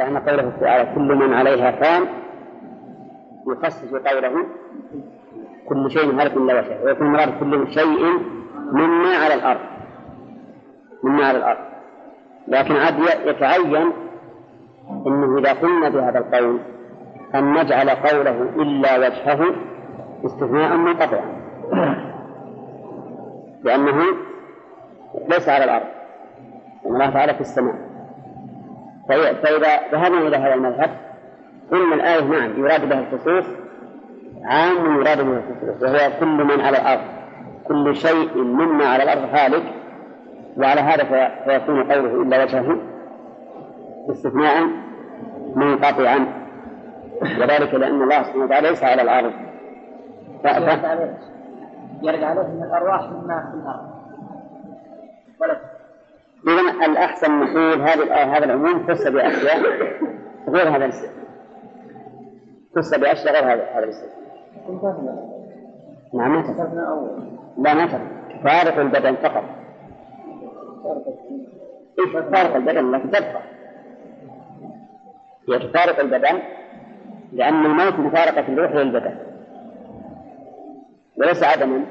لأن قوله تعالى كل من عليها فان يخصص قوله كل شيء هلك إلا وجهه ويكون المراد كل شيء مما على الأرض مما على الأرض. لكن عاد يتعين أنه إذا قلنا بهذا القول أن نجعل قوله إلا وجهه استثناء منقطعا لأنه ليس على الأرض الله تعالى في السماء. فإذا ذهبنا إلى هذا المذهب قلنا الآية نعم يراد بها الخصوص عام يراد بها الخصوص وهو كل من على الأرض. كل شيء مما على الأرض هالك وعلى هذا فيكون قوله إلا وجهه استثناء منقطعا. وذلك لأن الله سبحانه وتعالى ليس على الأرض. يرجع عليه من الأرواح مما في الأرض. إذا الأحسن نقول هذه الآية هذا العموم خص بأشياء غير هذا الاستثناء خص بأشياء غير هذا هذا الاستثناء نعم ما لا ما فارق البدن فقط. فارق البدن؟ لكن تبقى هي تفارق البدن لأن الموت مفارقة الروح للبدن وليس عدما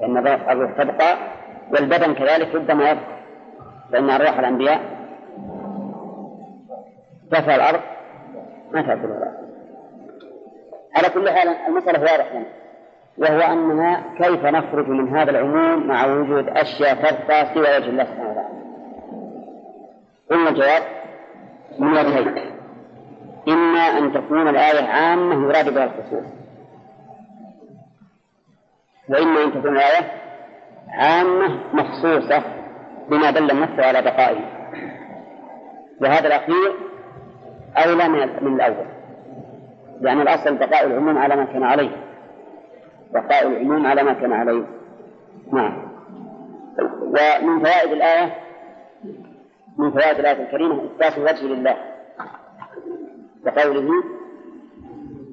لأن الروح تبقى والبدن كذلك ربما يبقى. فإن أرواح الأنبياء تفعل الأرض ما تأكل الأرض. على كل حال المسألة واضحة. وهو أننا كيف نخرج من هذا العموم مع وجود أشياء تبقى سوى وجه الله سبحانه وتعالى؟ قلنا الجواب من وجهين إما أن تكون الآية عامة يراد بها الخصوص. وإما أن تكون الآية عامة مخصوصة. بما دل النص على بقائه. وهذا الأخير أولى من الأول. لأن الأصل بقاء العموم على ما كان عليه. بقاء العموم على ما كان عليه. نعم. ومن فوائد الآية من فوائد الآية الكريمة إثبات الوجه لله. وقوله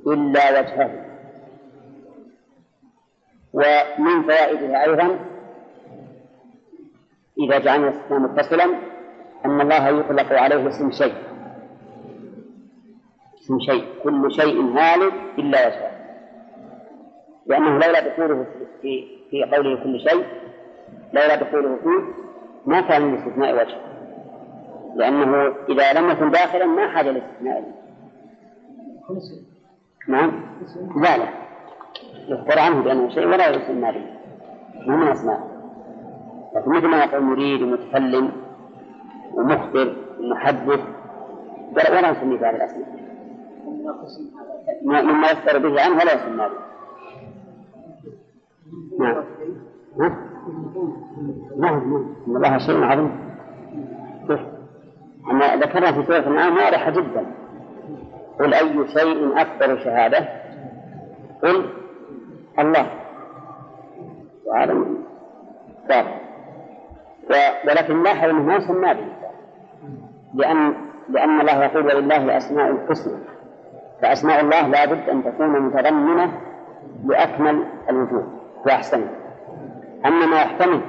إلا وجهه. ومن فوائدها أيضا إذا جعلنا الاستثناء متصلا أن الله يطلق عليه اسم شيء. اسم شيء. كل شيء هالك إلا وجهه لأنه لولا دخوله في في قوله كل شيء لولا دخوله فيه ما كان الاستثناء وجه. لأنه إذا لم يكن داخلا ما حاجة لاستثناء. نعم. لا لا يخبر عنه بأنه شيء ولا يسمى به. ما من أسماء. لكن مثل ما يقول مريد ومتكلم ومخبر ومحدث ولا نسمي بهذه الأسماء مما يخبر به عنه ولا يسمى به. نعم؟ نعم. نعم إن الله شيء عظيم. أما ذكرنا في سورة الأنعام واضحة جدا. قل أي شيء أكبر شهادة؟ قل الله. وهذا واضح ولكن لاحظ أنه ما سمى به لأن لأن الله يقول ولله الأسماء الحسنى. فأسماء الله لا بد أن تكون متضمنة لأكمل الوجوه وأحسنه أما ما يحتمل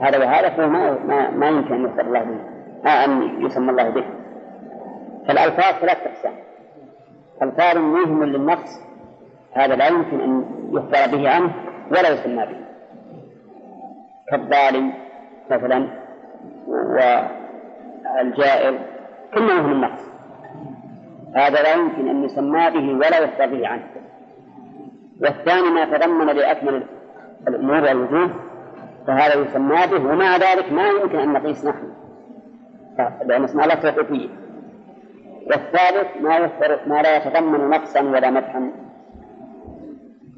هذا وهذا فهو ما ما, ما يمكن أن يذكر الله به ما أن يسمى الله به. فالألفاظ ثلاث أقسام. ألفاظ مهم للنقص هذا لا يمكن أن يخبر به عنه ولا يسمى به. كالظالم مثلا والجائر كلها من النقص. هذا لا يمكن أن يسمى به ولا يخبر به عنه. والثاني ما تضمن لأكمل الأمور والوجوه فهذا يسمى به ومع ذلك ما يمكن أن نقيس نحن لأن اسم الله توقيفية والثالث ما يخبر ما لا يتضمن نقصا ولا مدحا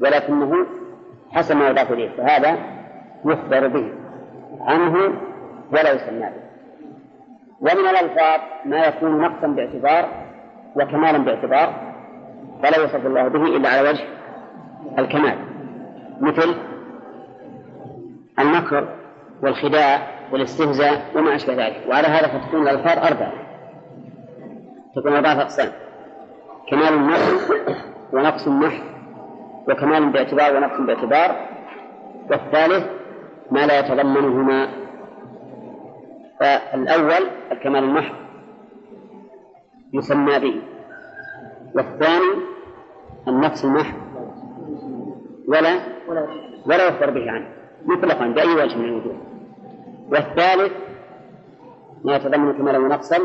ولكنه حسب ما يضاف إليه فهذا يخبر به. عنه ولا يسمى به. ومن الألفاظ ما يكون نقصا باعتبار وكمالا باعتبار فلا يوصف الله به إلا على وجه الكمال. مثل المكر والخداع والاستهزاء وما أشبه ذلك. وعلى هذا فتكون الألفاظ أربعة. تكون أربعة أقسام. كمال النقص ونقص النحو وكمال باعتبار ونقص باعتبار. والثالث ما لا يتضمنهما. فالأول الكمال المحض يسمى به. والثاني النفس المحض. ولا ولا يخبر به عنه. مطلقا بأي وجه من الوجوه. والثالث ما يتضمن كمالا ونقصا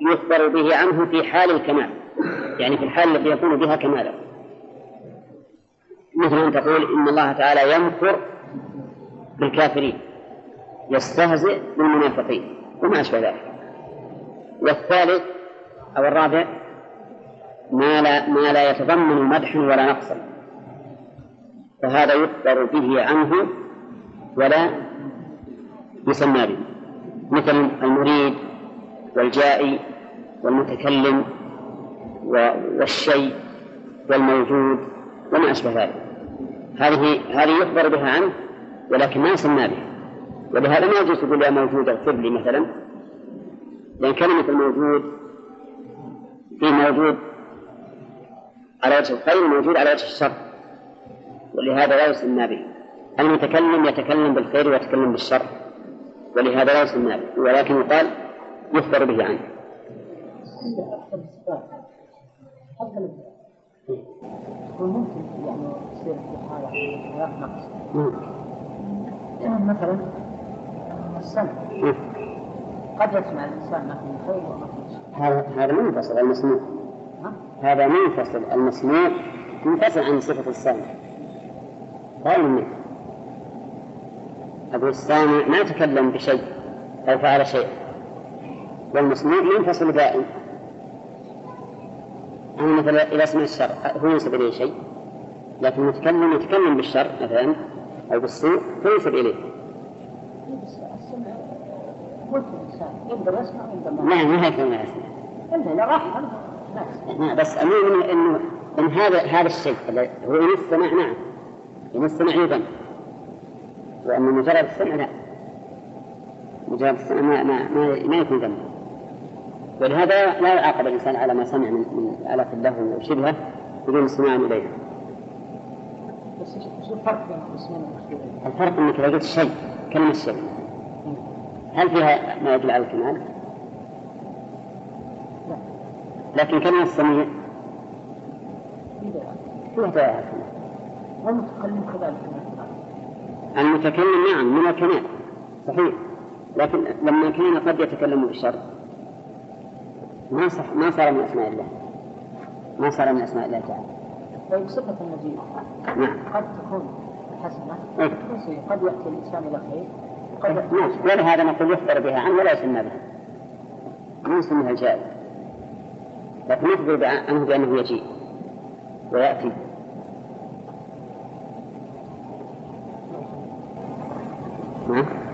يخبر به عنه في حال الكمال. يعني في الحال التي يكون بها كمالا مثل أن تقول إن الله تعالى يمكر بالكافرين. يستهزئ بالمنافقين وما أشبه ذلك. والثالث أو الرابع ما لا ما لا يتضمن مدحا ولا نقصا فهذا يخبر به عنه ولا يسمى به. مثل المريد والجائي والمتكلم والشيء والموجود وما أشبه ذلك. هذه هذه يخبر بها عنه ولكن ما يسمى به ولهذا ما يجوز تقول يا موجود اغفر لي مثلا. لأن كلمة الموجود في موجود على وجه الخير وموجود على وجه الشر. ولهذا لا يسمى به. المتكلم يتكلم بالخير ويتكلم بالشر. ولهذا لا يسمى به. ولكن يقال يخبر به عنه. ممكن يعني تصير في حالة نقص. مثلا السمع. قد يسمع الإنسان ما فيه خير وما فيه هذا هذا منفصل المسموع. هذا منفصل المسموع منفصل عن صفة السامع. قال منه أبو السامع ما تكلم بشيء أو فعل شيء. والمسموع منفصل دائم يعني مثلا إذا سمع الشر. هو ينسب إليه شيء. لكن المتكلم يتكلم بالشر مثلا أو بالسوء فينسب إليه. نعم ما هيك ما نعم بس عموما انه إن هذا هذا الشيء هو ان السمع نعم. ان السمع يذم وان مجرد السمع لا. مجرد السمع ما ما ما, ما يكون ذنبا ولهذا لا يعاقب الإنسان على ما سمع من من آلات اللهو وشبهه بدون استماع اليه. بس شو الفرق بين القسمين الفرق إنك لو قلت شيء كلمة شيء. هل فيها ما يدل على الكمال؟ لا. لكن كلمة السميع فيها دلالة على الكمال والمتكلم كذلك. المتكلم نعم من الكمال صحيح. لكن لما كان قد يتكلم بالشر ما صح ما صار من أسماء الله. ما صار من أسماء الله تعالى. طيب صفة المجيء نعم. قد تكون حسنة. إيه؟ قد يأتي الإنسان إلى خير. نعم ولهذا نقول يخبر بها عنه ولا يسمى بها. ما يسميها الجائز. لكن يخبر عنه بأنه يجيء ويأتي. نعم.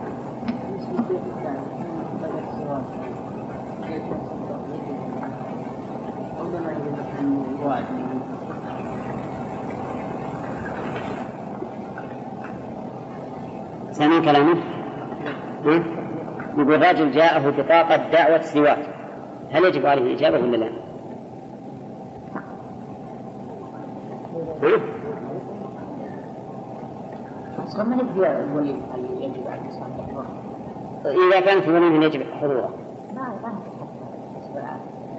سامع كلامه؟ يقول رجل جاءه بطاقة دعوة سواك. هل يجب عليه الإجابة ولا لا؟ أصلا من الولي يجب على الإنسان إذا كان في ولي يجب حضوره ما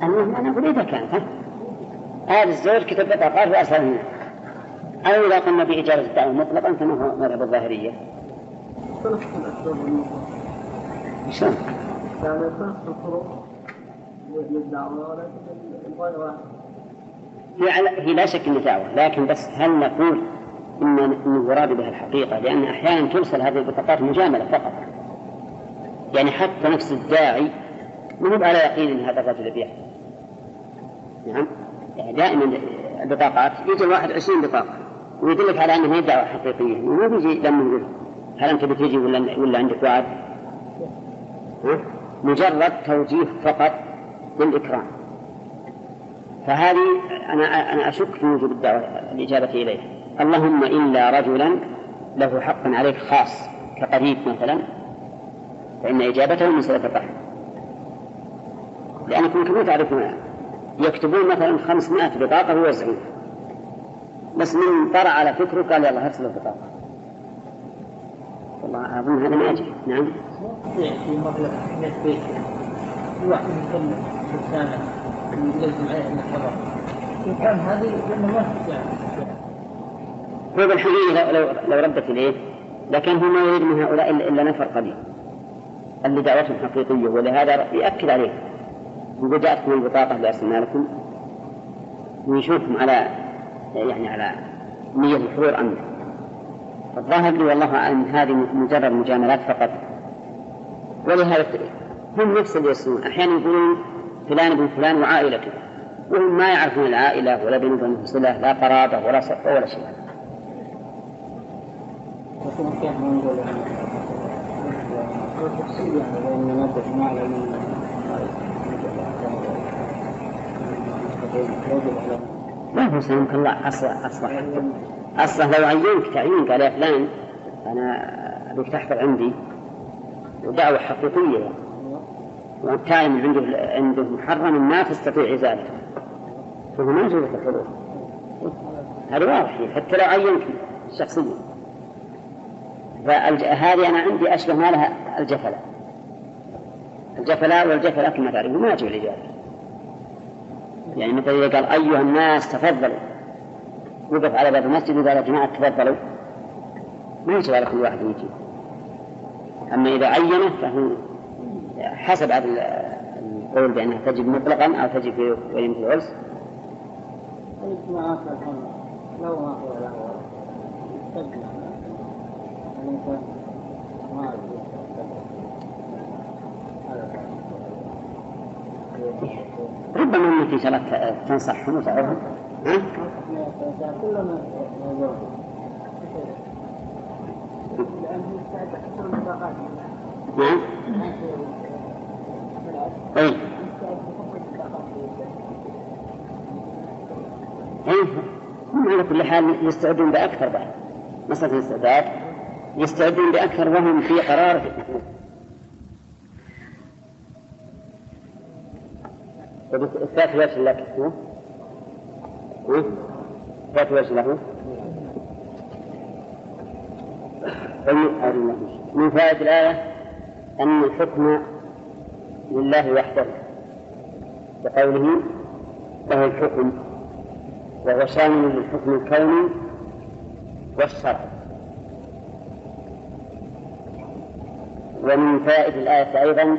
ما أنا أقول إذا كان هذا الزوج كتب بطاقات وأرسلها أو إذا قلنا بإجابة الدعوة مطلقا كما هو مذهب الظاهرية. شلون؟ يعني هي لا شك إنها دعوة لكن بس هل نقول إن إن يراد بها الحقيقة؟ لأن أحيانا ترسل هذه البطاقات مجاملة فقط. يعني حتى نفس الداعي ما هو على يقين إن هذا الرجل يبيع نعم؟ دائما البطاقات يجي الواحد عشرين بطاقة ويدلك على انها دعوة حقيقية ما بيجي لما يقول هل أنت بتجي ولا ولا عندك وعد؟ مجرد توجيه فقط للإكرام. فهذه أنا أنا أشك في وجود الدعوة الإجابة إليها. اللهم إلا رجلا له حق عليك خاص كقريب مثلا فإن إجابته من صلة الرحم. لأنكم كما تعرفون يكتبون مثلا 500 بطاقة ويوزعون بس من طرأ على فكره قال يلا ارسل البطاقة والله أظن هذا ما نعم. في مبلغ 100 بيت في واحد يتكلم إنسانا يلزم عليه أن كان هذه لأنه ما هو بالحقيقة لو لو ردت إليه لكن هو ما يريد من هؤلاء إلا نفر قليل. اللي دعوتهم حقيقية ولهذا يأكد عليه. جاءتكم البطاقة لأرسلنا لكم ويشوفهم على يعني على نية الحضور أم الظاهر لي والله أعلم هذه مجرد مجاملات فقط. ولهذا هم نفس اللي يصنعون. أحيانا يقولون فلان ابن فلان وعائلته. وهم ما يعرفون العائلة ولا بينهم صلة لا قرابة ولا صحبة ولا شيء. ما هو سلمك الله أصلا أصلا أصلا لو عينك تعيين قال يا فلان أنا أبيك تحفظ عندي. ودعوة حقيقية. يعني. عنده عنده محرم ما تستطيع إزالته. فهو ما يجوز الحضور. هذا واضح حتى لو عينك شخصيا. فهذه أنا عندي أشبه ما لها الجفلة. الجفلاء والجفلاء كما تعرفون ما يجوز الإجابة. يعني مثلا إذا قال أيها الناس تفضلوا. وقف على باب المسجد وقال يا جماعة تفضلوا. ما يجب على كل واحد يجي أما إذا عينه فهو حسب هذا القول بأنها تجب مطلقا أو تجب في وليمة العرس الاجتماعات الحين لو ما هو له تجمع الإنسان ما ربما أنك إن شاء الله تنصحهم وتعظهم ها؟ نعم. هم على كل حال يستعدون بأكثر بعد. مسألة الاستعداد يستعدون بأكثر وهم في قرار إثبات وجه لك. إثبات وجه له. من فائدة الآية أن الحكم لله وحده. بقوله له الحكم وهو شامل للحكم الكوني والشرعي ومن فائدة الآية أيضا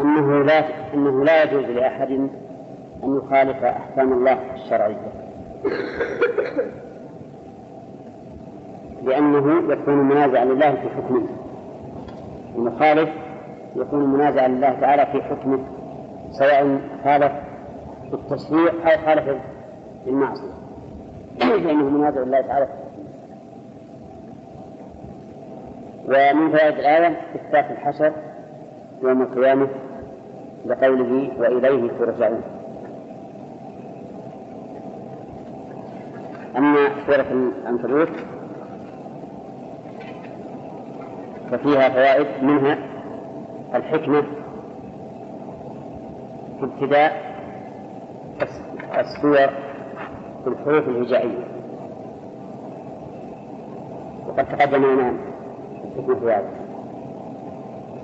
أنه لا أنه لا يجوز لأحد أن يخالف أحكام الله الشرعية. لأنه يكون منازعا لله في حكمه. المخالف يكون منازعا لله تعالى في حكمه سواء خالف التشريع أو خالف المعصية. فإنه منازع لله تعالى. في حكمه ومن فوائد الآية إثبات الحشر يوم القيامة. لقوله وإليه ترجعون. أما سورة العنكبوت ففيها فوائد منها الحكمة في ابتداء السور بالحروف الهجائية. وقد تقدم لنا الحكمة في هذا.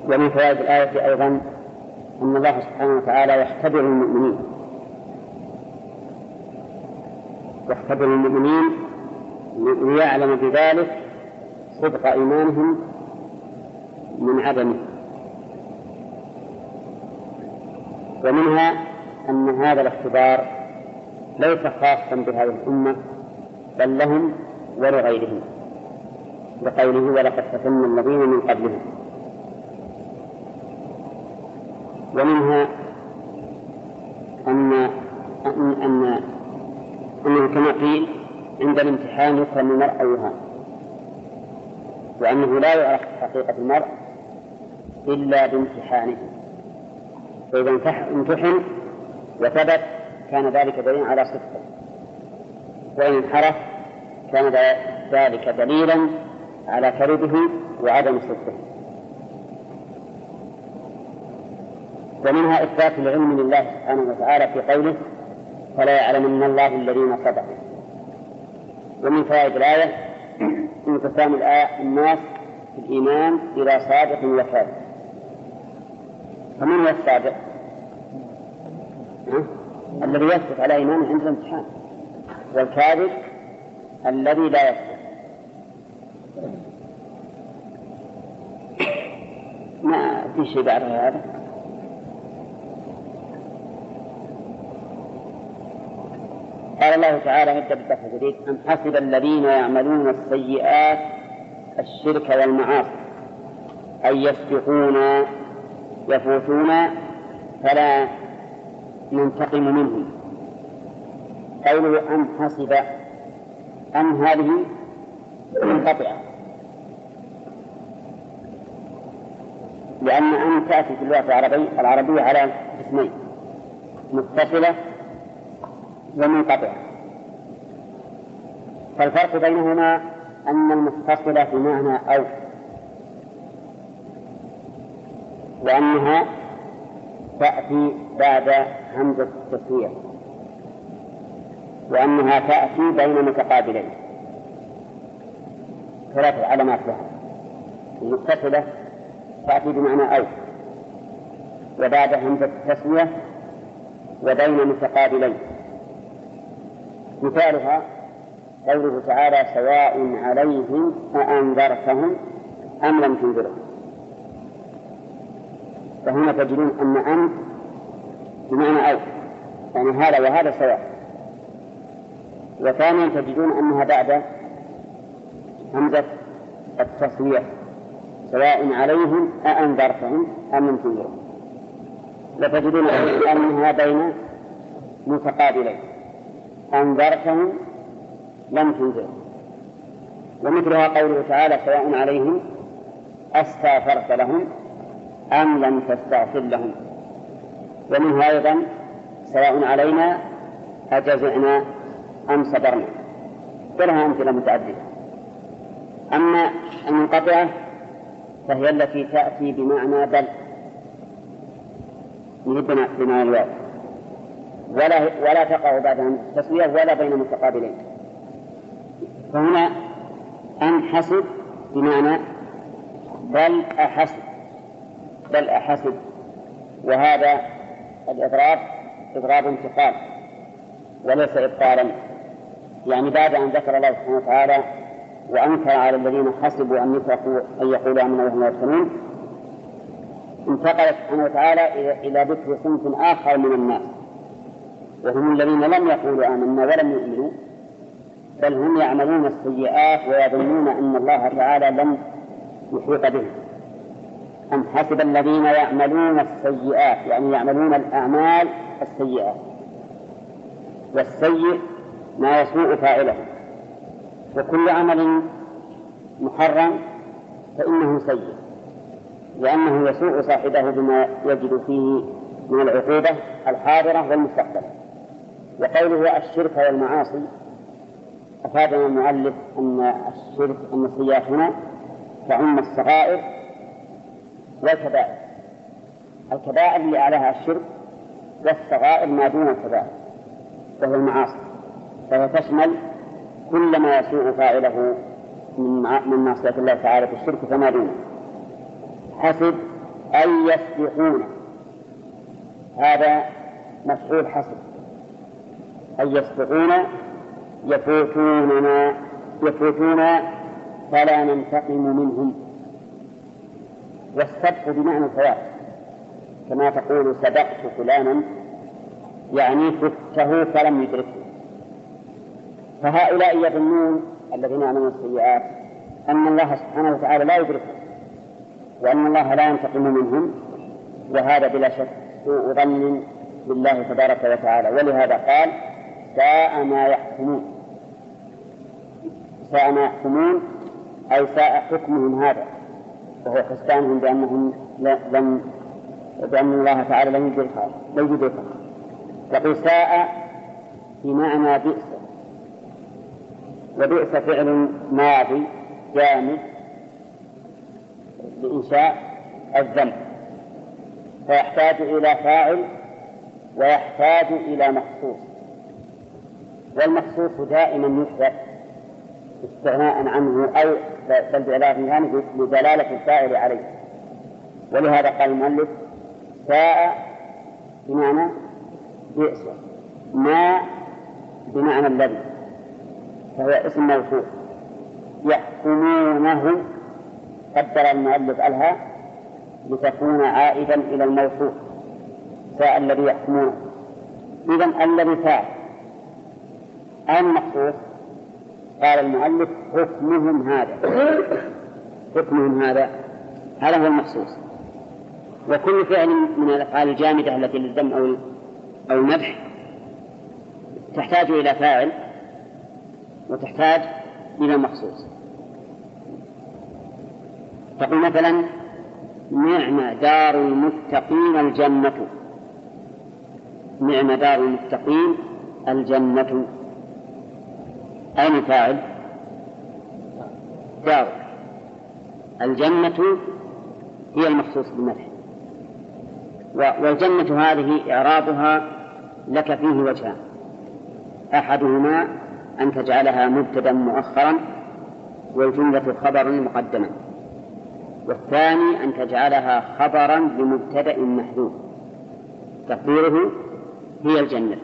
ومن فوائد الآية أيضا أن الله سبحانه وتعالى يختبر المؤمنين. يختبر المؤمنين ليعلم بذلك صدق إيمانهم من عدمه. ومنها أن هذا الاختبار ليس خاصا بهذه الأمة بل لهم ولغيرهم بقوله ولقد فتنا الذين من قبلهم. ومنها أن أن أن أنه كما قيل عند الامتحان يكرم المرء أو يهان وأنه لا يعرف حقيقة المرء إلا بامتحانه. فإذا امتحن وثبت كان ذلك دليلا على صدقه. وإن انحرف كان ذلك دليلا على كذبه وعدم صدقه. ومنها إثبات العلم لله سبحانه وتعالى في قوله فلا يعلمن الله الذين صدقوا. ومن فوائد الآية انقسام الناس في الإيمان إلى صادق وكاذب فمن هو الصادق؟ الذي يثبت على إيمانه عند الامتحان. والكاذب الذي لا يثبت ما في شيء بعد هذا؟ قال الله تعالى مد بالدفع الجديد أم حسب الذين يعملون السيئات الشرك والمعاصي؟ أن يسبقونا يفوتون فلا ننتقم منهم. قوله أم حسب أم هذه منقطعة. لأن أن تأتي في اللغة العربية على اسمين متصلة ومنقطعة فالفرق بينهما أن المتصلة بمعنى أو وأنها تأتي بعد همزة التسوية وأنها تأتي بين متقابلين. ثلاثة علامات لها. المتصلة تأتي بمعنى أو وبعد همزة التسوية وبين متقابلين. مثالها قوله تعالى سواء عليهم أأنذرتهم أم لم تنذرهم. فهنا تجدون أن أن بمعنى أو يعني هذا وهذا سواء. وثانيا تجدون أنها بعد همزة التسوية سواء عليهم أأنذرتهم أم لم تنذرهم. لتجدون أنها بين متقابلين. أنذرتهم لم تنذرهم ومثلها قوله تعالى سواء عليهم أستغفرت لهم أم لم تستغفر لهم. ومنها أيضا سواء علينا أجزعنا أم صبرنا. ولها أمثلة متعددة. أما المنقطعة فهي التي تأتي بمعنى بل. بمعنى الواو. ولا ولا تقع بعدها تسوية ولا بين متقابلين. فهنا أم حسب بمعنى بل أحسب بل أحسب. وهذا الإضراب إضراب انتقال وليس إبطالا. يعني بعد أن ذكر الله سبحانه وتعالى وأنكر على الذين حسبوا أن يتركوا أن يقولوا آمنا وهم يفتنون انتقل سبحانه وتعالى إلى ذكر صنف آخر من الناس. وهم الذين لم يقولوا آمنا ولم يؤمنوا بل هم يعملون السيئات ويظنون أن الله تعالى لم يحيط بهم. أم حسب الذين يعملون السيئات يعني يعملون الأعمال السيئات. والسيء ما يسوء فاعله. وكل عمل محرم فإنه سيء لأنه يسوء صاحبه بما يجد فيه من العقوبة الحاضرة والمستقبلة. وقوله الشرك والمعاصي أفادنا المؤلف أن الشرك أن السيئات هنا تعم الصغائر والكبائر. الكبائر اللي أعلاها الشرك والصغائر ما دون الكبائر وهو المعاصي. فهي تشمل كل ما يسوء فاعله من من معصية الله تعالى في الشرك فما دونه. حسب أن يسبقون هذا مفعول حسب. أن يسبقون يفوتوننا يفوتون فلا ننتقم منهم. والسبق بمعنى الفوات كما تقول سبقت فلانا يعني فته فلم يدركه. فهؤلاء يظنون الذين يعملون السيئات أن الله سبحانه وتعالى لا يدركهم وأن الله لا ينتقم منهم وهذا بلا شك سوء ظن بالله تبارك وتعالى. ولهذا قال ساء ما يحكمون. ساء ما يحكمون أي ساء حكمهم هذا وهو حسبانهم بأنهم لم بأن الله تعالى لم يدركها لم يدركها يقول ساء بمعنى بئس. وبئس فعل ماضي جامد لإنشاء الذنب. فيحتاج إلى فاعل ويحتاج إلى مخصوص. والمخصوص دائما يحدث استغناء عنه أو بل ثاني لدلالة الفاعل عليه. ولهذا قال المؤلف ساء بمعنى بئس ما بمعنى الذي؟ فهو اسم موصوف. يحكمونه قدر المؤلف ألها لتكون عائدا إلى الموصوف. ساء الذي يحكمونه. إذا الذي فعل أين المخصوص؟ قال المؤلف حكمهم هذا. حكمهم هذا. هذا هو المخصوص. وكل فعل من الأفعال الجامدة التي للذم أو أو المدح تحتاج إلى فاعل وتحتاج إلى مخصوص. تقول مثلا نعم دار المتقين الجنة. نعم دار المتقين الجنة. أين فاعل؟ دار الجنة هي المخصوص بالمدح. والجنة هذه إعرابها لك فيه وجهان أحدهما أن تجعلها مبتدا مؤخرا والجملة خبرا مقدما. والثاني أن تجعلها خبرا لمبتدأ محذوف. تقديره هي الجنة.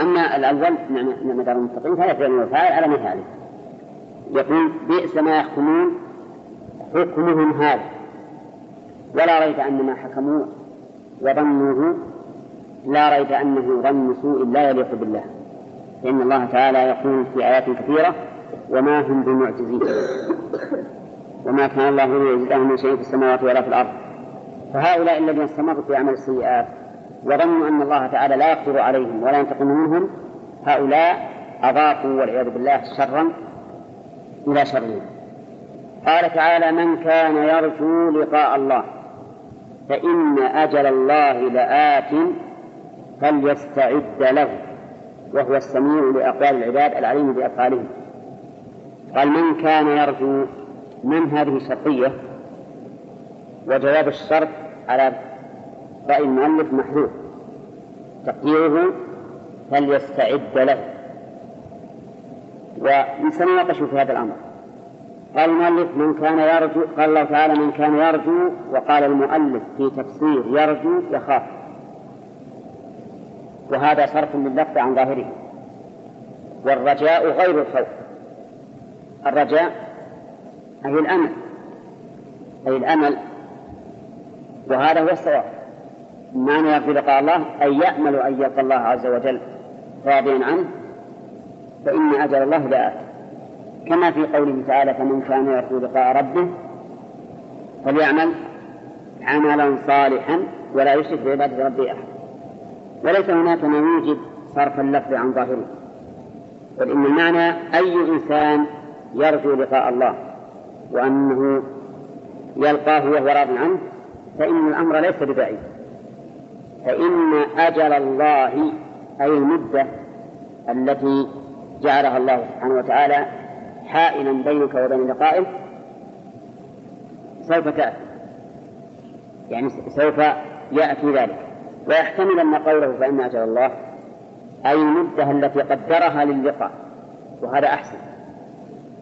أما الأول نعم دار المتقين فهي فعل وفاعل على مثاله. يقول بئس ما يحكمون حكمهم هذا. ولا ريب أن ما حكموه وظنوه لا ريب أنه ظن سوء لا يليق بالله. لأن الله تعالى يقول في آيات كثيرة وما هم بمعجزين. وما كان الله ليعجزهم من شيء في السماوات ولا في الأرض. فهؤلاء الذين استمروا في عمل السيئات وظنوا أن الله تعالى لا يقدر عليهم ولا ينتقم منهم هؤلاء أضافوا والعياذ بالله شرا إلى شرهم. قال تعالى من كان يرجو لقاء الله فإن أجل الله لآت فليستعد له وهو السميع لأقوال العباد العليم بأفعالهم. قال من كان يرجو من هذه شرطية وجواب الشرط على رأي المؤلف محذوف. تقديره فليستعد له. وسنناقش في هذا الأمر. قال المؤلف من كان يرجو قال الله تعالى من كان يرجو وقال المؤلف في تفسير يرجو يخاف. وهذا صرف لللفظ عن ظاهره. والرجاء غير الخوف. الرجاء أي الأمل. أي الأمل. وهذا هو الصواب. معنى يرجو لقاء الله أي يأمل أن يلقى الله عز وجل راضيا عنه فإن أجل الله لآت كما في قوله تعالى فمن كان يرجو لقاء ربه فليعمل عملا صالحا ولا يشرك بعبادة ربه أحد. وليس هناك ما يوجب صرف اللفظ عن ظاهره. بل إن المعنى أي إنسان يرجو لقاء الله وأنه يلقاه وهو راض عنه فإن الأمر ليس ببعيد. فإن أجل الله أي المدة التي جعلها الله سبحانه وتعالى حائلا بينك وبين لقائه سوف تأتي. يعني سوف يأتي ذلك. ويحتمل أن قوله فإن أجل الله أي المدة التي قدرها للقاء. وهذا أحسن.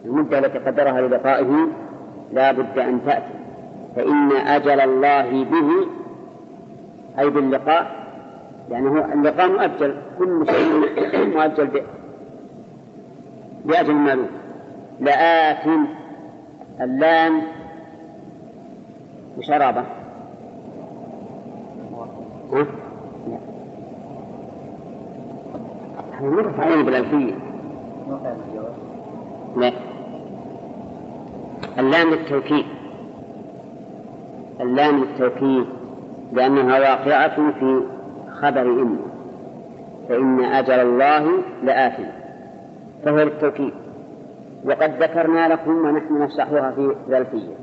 المدة التي قدرها للقائه لا بد أن تأتي. فإن أجل الله به أي باللقاء يعني هو اللقاء مؤجل كل شيء مؤجل بأجل معلوم لآت اللام بشرابة ها؟ مر علينا بالألفية. لا. اللام للتوكيد. اللام للتوكيد. لأنها واقعة في خبر إن. فإن أجل الله لآت فهو للتوكيد. وقد ذكرنا لكم ونحن نشرحها في الألفية.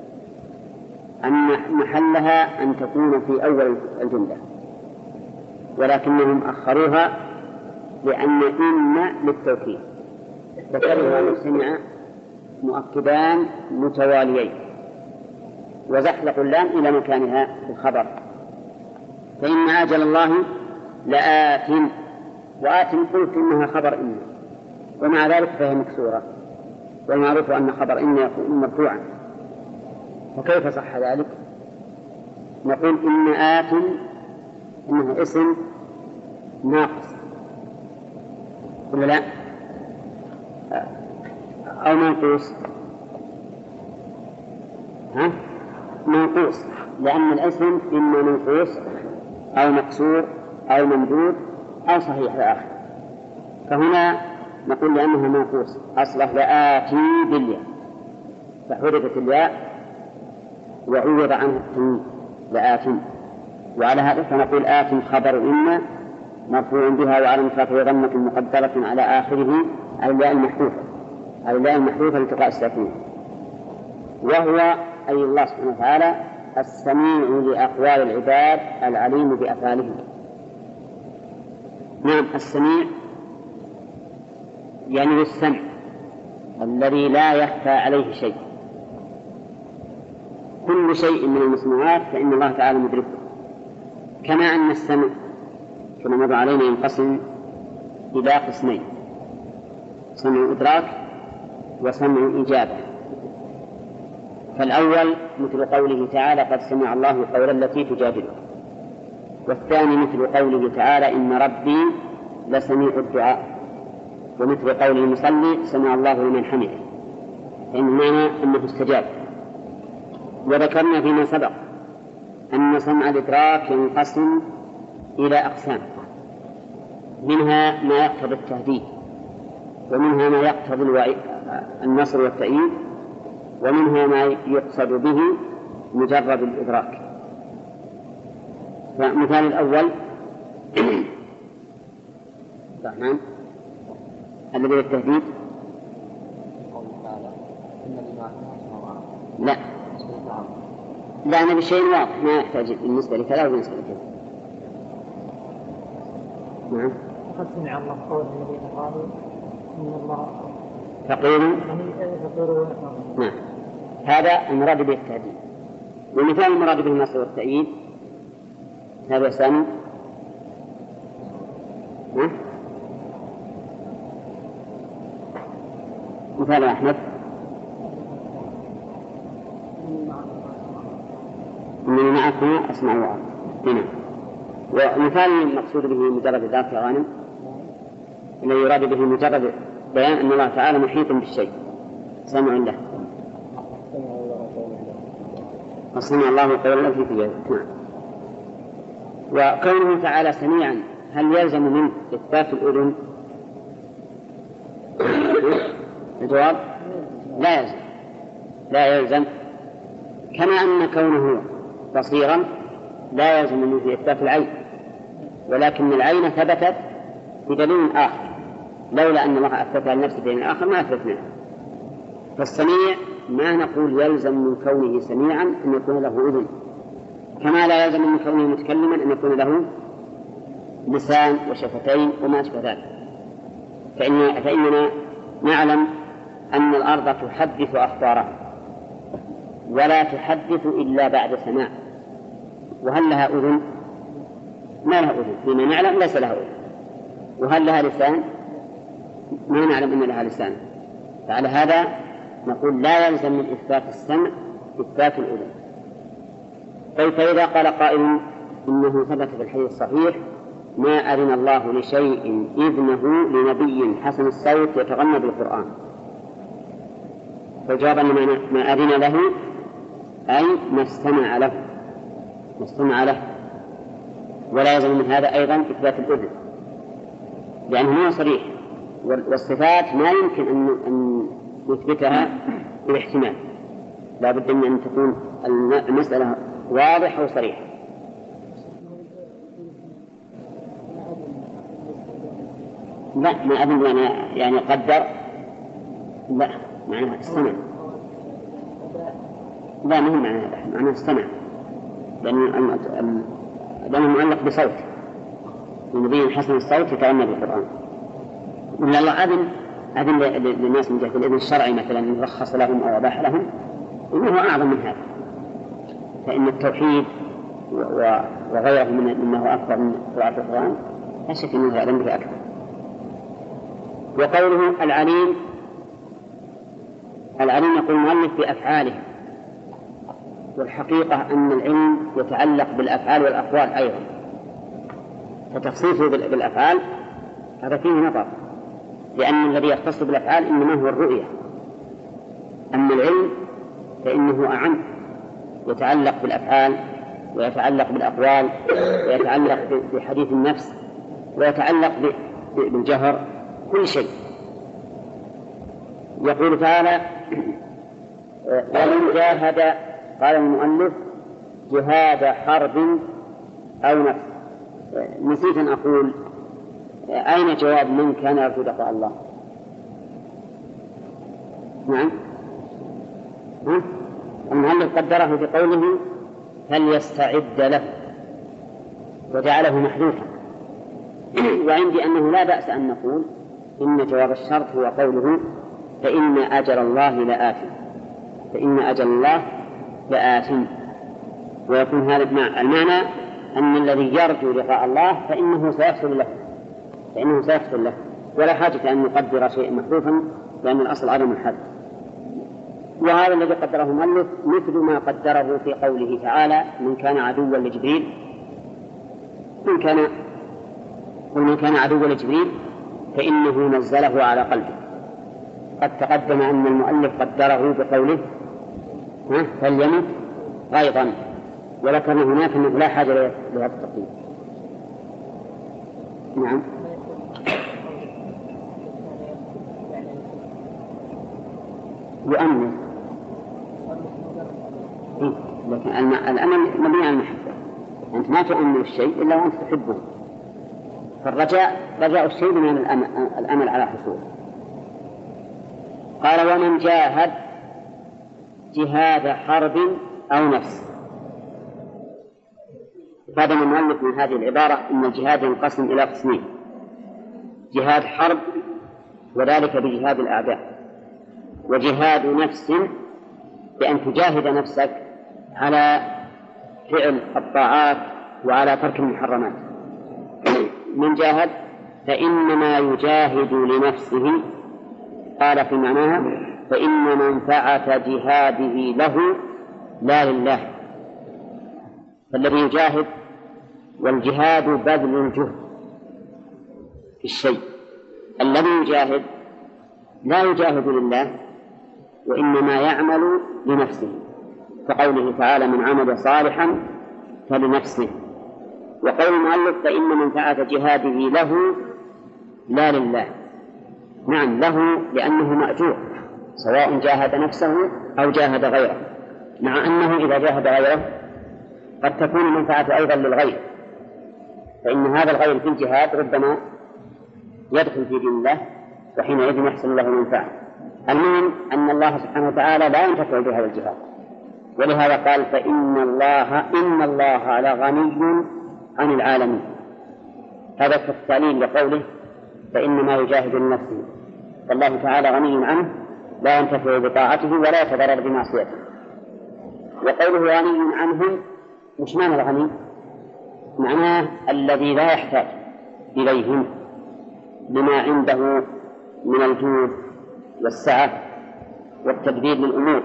أن محلها أن تكون في أول الجملة. ولكنهم أخروها لأن إن للتوكيد. ذكرها أن سمع مؤكدان متواليين. وزحلقوا اللام إلى مكانها في الخبر. فإن أجل الله لآت وآت قلت إنها خبر إن ومع ذلك فهي مكسورة والمعروف أن خبر إن يكون مرفوعا فكيف صح ذلك؟ نقول إن آت إنه اسم ناقص ولا لا؟ أو منقوص ها؟ منقوص لأن الاسم إما منقوص أو مكسور أو ممدود أو صحيح الآخر فهنا نقول لأنه منقوص. أصله لآتي بالياء. فحركت الياء وعوض عنه التنوين لآت وعلى هذا فنقول آت خبر إما مرفوع بها وعلى رفعه ضمة مقدرة على آخره على الياء المحذوفة على الياء المحذوفة لالتقاء الساكنين. وهو أي الله سبحانه وتعالى السميع لأقوال العباد العليم بأفعالهم نعم السميع يعني السمع الذي لا يخفى عليه شيء. كل شيء من المسموعات فإن الله تعالى مدركه. كما أن السمع كما مضى علينا ينقسم إلى قسمين سمع إدراك وسمع إجابة. فالأول مثل قوله تعالى قد سمع الله قول التي تجادلك والثاني مثل قوله تعالى إن ربي لسميع الدعاء. ومثل قول المصلي سمع الله لمن حمده. فإن معنى أنه استجاب. وذكرنا فيما سبق أن سمع الإدراك ينقسم إلى أقسام. منها ما يقتضي التهديد. ومنها ما يقتضي النصر والتأييد. ومنها ما يقصد به مجرد الإدراك. فمثال الأول الرحمن الذي للتهديد لا. لا أنا بشيء واضح ما يحتاج بالنسبة لكذا وبالنسبة لكذا نعم. قد سمع الله قول الذين قالوا إن الله فقير فقير نعم. هذا المراد به التهديد ومثال المراد به النصر والتأييد هذا سامي. مثال أحمد. إنني معكما أسمع وأرى هنا. ومثال المقصود به مجرد ذات غانم. الذي يراد به مجرد بيان أن الله تعالى محيط بالشيء. سمع له. وسمع الله قول التي في نعم. وكونه تعالى سميعا هل يلزم منه إثبات الأذن؟ الجواب؟ لا يلزم. لا يلزم. كما أن كونه بصيرا لا يلزم منه إثبات العين. ولكن العين ثبتت بدليل آخر. لولا أن الله أثبتها لنفسه بدليل آخر ما أثبتناه. فالسميع ما نقول يلزم من كونه سميعا أن يكون له أذن. كما لا يلزم من كونه متكلما أن يكون له لسان وشفتين وما أشبه ذلك. فإن فإننا نعلم أن الأرض تحدث أخبارها ولا تحدث إلا بعد سماع. وهل لها أذن؟ ما لها أذن. فيما نعلم ليس لها أذن. وهل لها لسان؟ ما نعلم أن لها لسان. فعلى هذا نقول لا يلزم من إثبات السمع إثبات الأذن. طيب فإذا قال قائل إنه ثبت في الحديث الصحيح ما أذن الله لشيء إذنه لنبي حسن الصوت يتغنى بالقرآن. فالجواب أن ما أذن له أي ما استمع له ما استمع له. ولا يلزم من هذا أيضا إثبات الأذن. لأنه ما صريح. والصفات ما يمكن أن أن نثبتها بالاحتمال. لا بد من أن تكون المسألة واضحة وصريحة. لا ما أظن يعني يعني قدر. لا معناها استمع. لا ما هو معناها معناها لأن لأنه معلق بصوت. النبي حسن الصوت يتغنى بالقرآن. ولا الله أذن أذن للناس من جهة الإذن الشرعي مثلا رخص لهم أو أباح لهم إنه أعظم من هذا. فإن التوحيد وغيره من مما هو أكبر من قراءة القرآن لا شك أنه يعلم به أكثر وقوله العليم العليم يقول المؤلف بأفعاله. والحقيقة أن العلم يتعلق بالأفعال والأقوال أيضا. فتخصيصه بالأفعال هذا فيه نظر. لأن الذي يختص بالأفعال إنما هو الرؤية. أما العلم فإنه أعم يتعلق بالأفعال ويتعلق بالأقوال ويتعلق بحديث النفس ويتعلق بالجهر كل شيء. يقول تعالى ومن جاهد قال المؤلف جهاد حرب أو نفس. نسيت أن أقول. أين جواب من كان يرجو لقاء الله؟ نعم. ها؟ المؤلف قدره في قوله فليستعد له؟ وجعله محذوفا. وعندي أنه لا بأس أن نقول إن جواب الشرط هو قوله فإن أجل الله لآت فإن أجل الله لآت ويكون هذا المعنى أن الذي يرجو لقاء الله فإنه سيحصل له. فإنه سيحصل له ولا حاجة أن نقدر شيئا محذوفا لأن الأصل عدم الحذف وهذا الذي قدره المؤلف مثل ما قدره في قوله تعالى من كان عدوا لجبريل من كان ومن كان عدوا لجبريل فإنه نزله على قلبه. قد تقدم أن المؤلف قدره بقوله فليمت أيضا وذكرنا هناك أنه لا حاجة لهذا التقديم. نعم. يؤمن؟ لكن الأمل مبني على المحبة. أنت ما تؤمن الشيء إلا وأنت تحبه. فالرجاء رجاء الشيء من الأمل, على حصوله. قال ومن جاهد جهاد حرب أو نفس. هذا المؤلف من هذه العبارة أن الجهاد ينقسم إلى قسمين جهاد حرب وذلك بجهاد الأعداء. وجهاد نفس بأن تجاهد نفسك على فعل الطاعات وعلى ترك المحرمات. من جاهد فإنما يجاهد لنفسه. قال في معناها فإن منفعة جهاده له لا لله. فالذي يجاهد والجهاد بذل الجهد في الشيء. الذي يجاهد لا يجاهد لله. وإنما يعمل لنفسه. كقوله تعالى من عمل صالحا فلنفسه. وقول المؤلف فإن منفعة جهاده له لا لله. نعم له لأنه مأجور سواء جاهد نفسه أو جاهد غيره. مع أنه إذا جاهد غيره قد تكون المنفعة أيضا للغير. فإن هذا الغير في الجهاد ربما يدخل في دين الله وحينئذ يحصل له منفعة. المهم أن الله سبحانه وتعالى لا ينتفع بهذا الجهاد. ولهذا قال فإن الله إن الله لغني عن العالمين. هذا التعليل لقوله فإنما يجاهد لنفسه فالله تعالى غني عنه لا ينتفع بطاعته ولا يتضرر بمعصيته. وقوله غني عنهم مش معنى الغني؟ معناه الذي لا يحتاج إليهم بما عنده من الجود والسعة والتدبير للأمور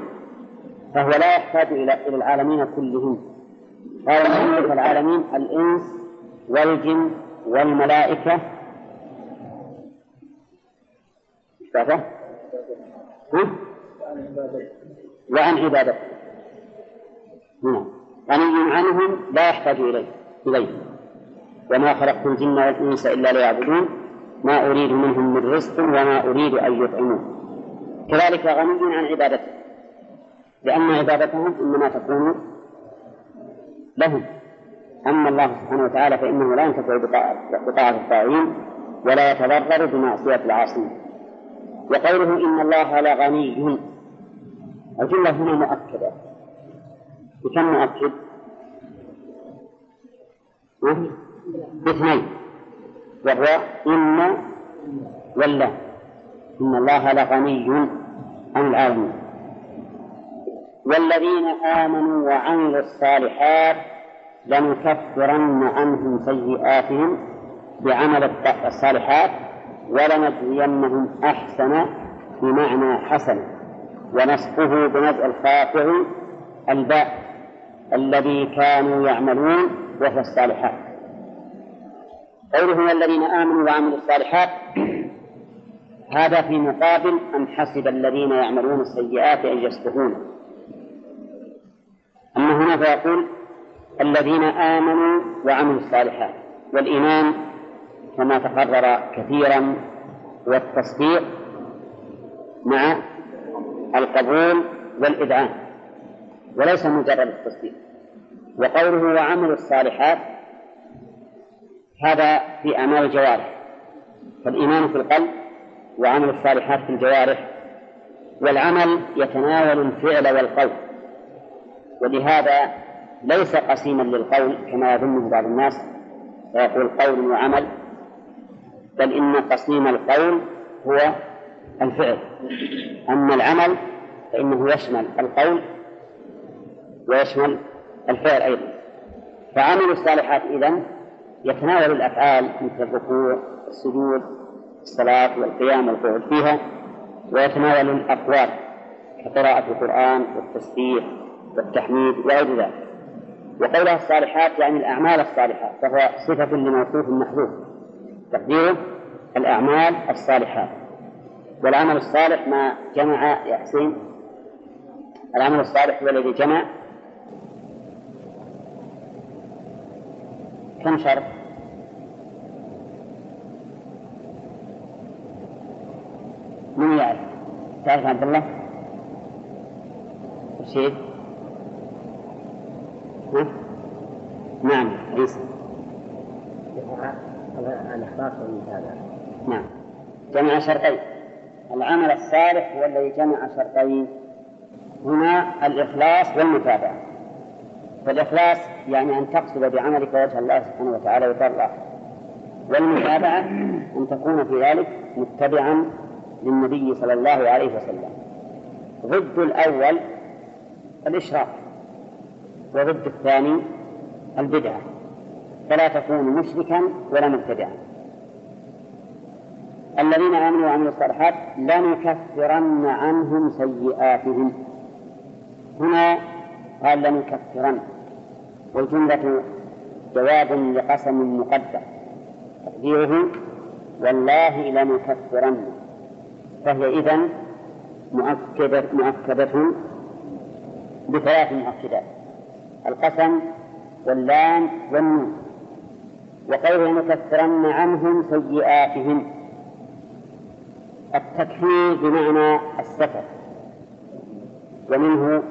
فهو لا يحتاج إلى إلى العالمين كلهم. قال المؤلف العالمين الإنس والجن والملائكة. ها؟ وعن عبادته نعم. غني عنهم لا يحتاج إليه. إليه. وما خلقت الجن والإنس إلا ليعبدون. ما أريد منهم من رزق وما أريد أن يطعمون. كذلك غني عن عبادته. لأن عبادتهم إنما تكون لهم. أما الله سبحانه وتعالى فإنه لا ينتفع بطاعة الطاغين ولا يتضرر بمعصية العاصين. وقوله إن الله لغني الجملة هنا مؤكدة. بكم مؤكد؟ باثنين وهو إن ولا. إن الله لغني عن العالمين والذين آمنوا وعملوا الصالحات لنكفرن عنهم سيئاتهم بعمل الصالحات ولنجزينهم أحسن بمعنى حسن. ونصفه بنزع الخافع الباء الذي كانوا يعملون وهو الصالحات. قوله الذين آمنوا وعملوا الصالحات هذا في مقابل أن حسب الذين يعملون السيئات أن يسبقون أما هنا فيقول الذين آمنوا وعملوا الصالحات والإيمان كما تقرر كثيرا والتصديق مع القبول والإذعان وليس مجرد التصديق. وقوله وعملوا الصالحات هذا في أعمال الجوارح فالإيمان في القلب وعمل الصالحات في الجوارح والعمل يتناول الفعل والقول. ولهذا ليس قسيما للقول كما يظنه بعض الناس فيقول قول وعمل بل إن قسيم القول هو الفعل. أما العمل فإنه يشمل القول ويشمل الفعل أيضا. فعمل الصالحات إذن يتناول الأفعال مثل الركوع السجود الصلاة والقيام والقعود فيها ويتناول الأقوال كقراءة القرآن والتسبيح والتحميد وغير ذلك. وقولها الصالحات يعني الأعمال الصالحات فهو صفة لموصوف محذوف. تقديره الأعمال الصالحات. والعمل الصالح ما جمع يا حسين؟ العمل الصالح هو الذي جمع؟ كم شرط؟ من يعرف؟ تعرف عبد الله؟ رشيد؟ ها؟ نعم عيسى الإخلاص والمتابعة نعم جمع شرطين العمل الصالح هو الذي جمع شرطين هنا الإخلاص والمتابعة فالإخلاص يعني أن تقصد بعملك وجه الله سبحانه وتعالى وترضى والمتابعة أن تكون في ذلك متبعا للنبي صلى الله عليه وسلم. ضد الأول الإشراك وضد الثاني البدعة. فلا تكون مشركا ولا مبتدعا. الذين آمنوا وعملوا الصالحات لنكفرن عنهم سيئاتهم. هنا قال لنكفرن والجملة جواب لقسم مقدر. تقديره والله لنكفرن. فهي إذن مؤكدة مؤكدة بثلاث مؤكدات. القسم واللام والنون. وقوله لنكفرن عنهم سيئاتهم. التكفير بمعنى السفر. ومنه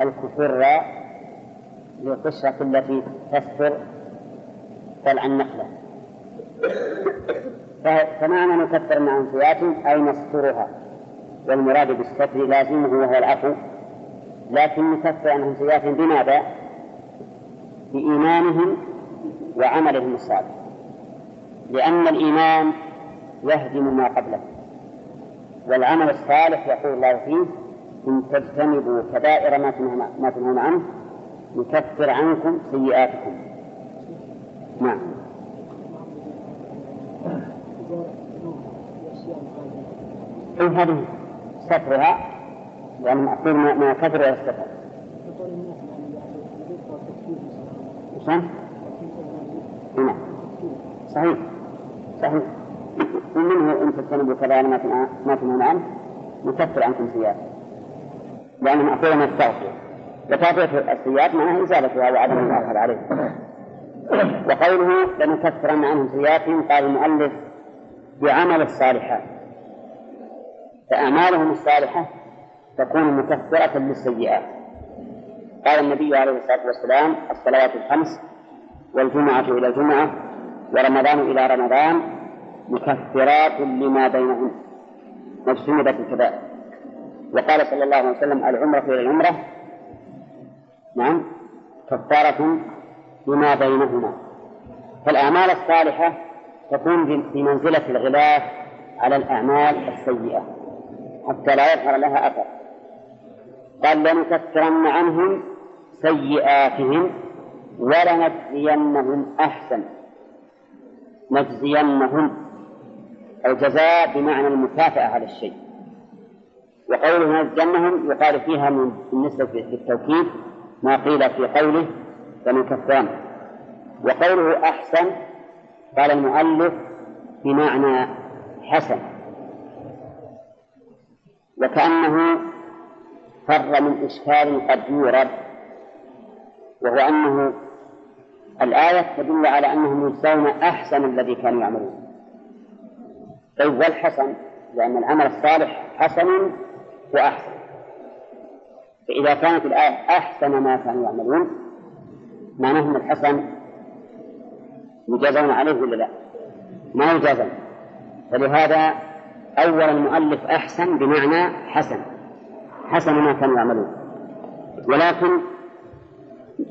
الكفر للقشرة التي تستر طلع النخلة. فمعنى نكفر معهم سيئاتهم أي نسترها. والمراد بالستر لازمه وهو العفو. لكن نكفر عنهم سيئاتهم بماذا؟ بإيمانهم وعملهم الصالح. لأن الإيمان يهدم ما قبله. والعمل الصالح يقول الله فيه إن تجتنبوا كبائر ما تنهون عنه نكفر عنكم سيئاتكم. نعم. إن هذه سترها لأن مأخوذ ما كثر يستتر نعم صحيح. صحيح. ومنه إن تجتنبوا كبائر ما تنهون عنه نكفر عنكم سيئاتكم لأنه مأخوذ من التغفير وتغفير السيئات معناها إزالتها وعدم الآخر عليه. وقوله لنكفرن عنهم سيئاتهم قال المؤلف بعمل الصالحات. فأعمالهم الصالحة تكون مكفرة للسيئات قال النبي عليه الصلاة والسلام الصلوات الخمس والجمعة إلى الجمعة ورمضان إلى رمضان مكفرات لما بينهن. مجتنبة الكبائر. وقال صلى الله عليه وسلم العمرة إلى العمرة. نعم. كفارة لما بينهما. فالأعمال الصالحة تكون في منزلة الغلاف على الأعمال السيئة. حتى لا يظهر لها أثر. قال لنكفرن عنهم سيئاتهم ولنجزينهم أحسن. نجزينهم. الجزاء بمعنى المكافأة على الشيء. وقوله نجزينهم يقال فيها من بالنسبة للتوكيد ما قيل في قوله بنو كفران وقوله أحسن قال المؤلف بمعنى حسن. وكأنه فر من إشكال قد يورد وهو أنه الآية تدل على أنهم يجزون أحسن الذي كانوا يعملون. طيب والحسن لأن العمل الصالح حسن وأحسن. فإذا كانت الآية أحسن ما كانوا يعملون معناه أن الحسن يجازون عليه ولا لا؟ ما يجازون. فلهذا أول المؤلف أحسن بمعنى حسن. حسن ما كانوا يعملون. ولكن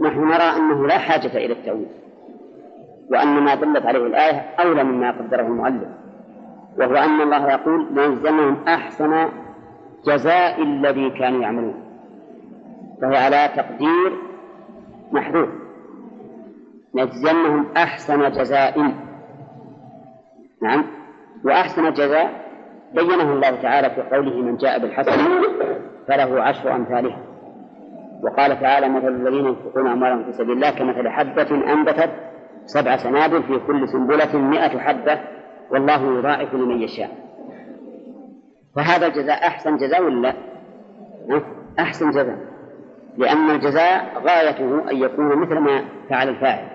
نحن نرى أنه لا حاجة إلى التأويل. وأن ما دلت عليه الآية أولى مما قدره المؤلف. وهو أن الله يقول ليجزنهم أحسن جزاء الذي كانوا يعملون. فهي على تقدير محذوف. نجزنهم أحسن جزاء. نعم. وأحسن جزاء بينه الله تعالى في قوله من جاء بالحسنة فله عشر أمثالها. وقال تعالى مثل الذين ينفقون أموالهم في سبيل الله كمثل حبة أنبتت سبع سنابل في كل سنبلة مئة حبة والله يضاعف لمن يشاء. فهذا الجزاء أحسن جزاء ولا أحسن جزاء. لأن الجزاء غايته أن يكون مثل ما فعل الفاعل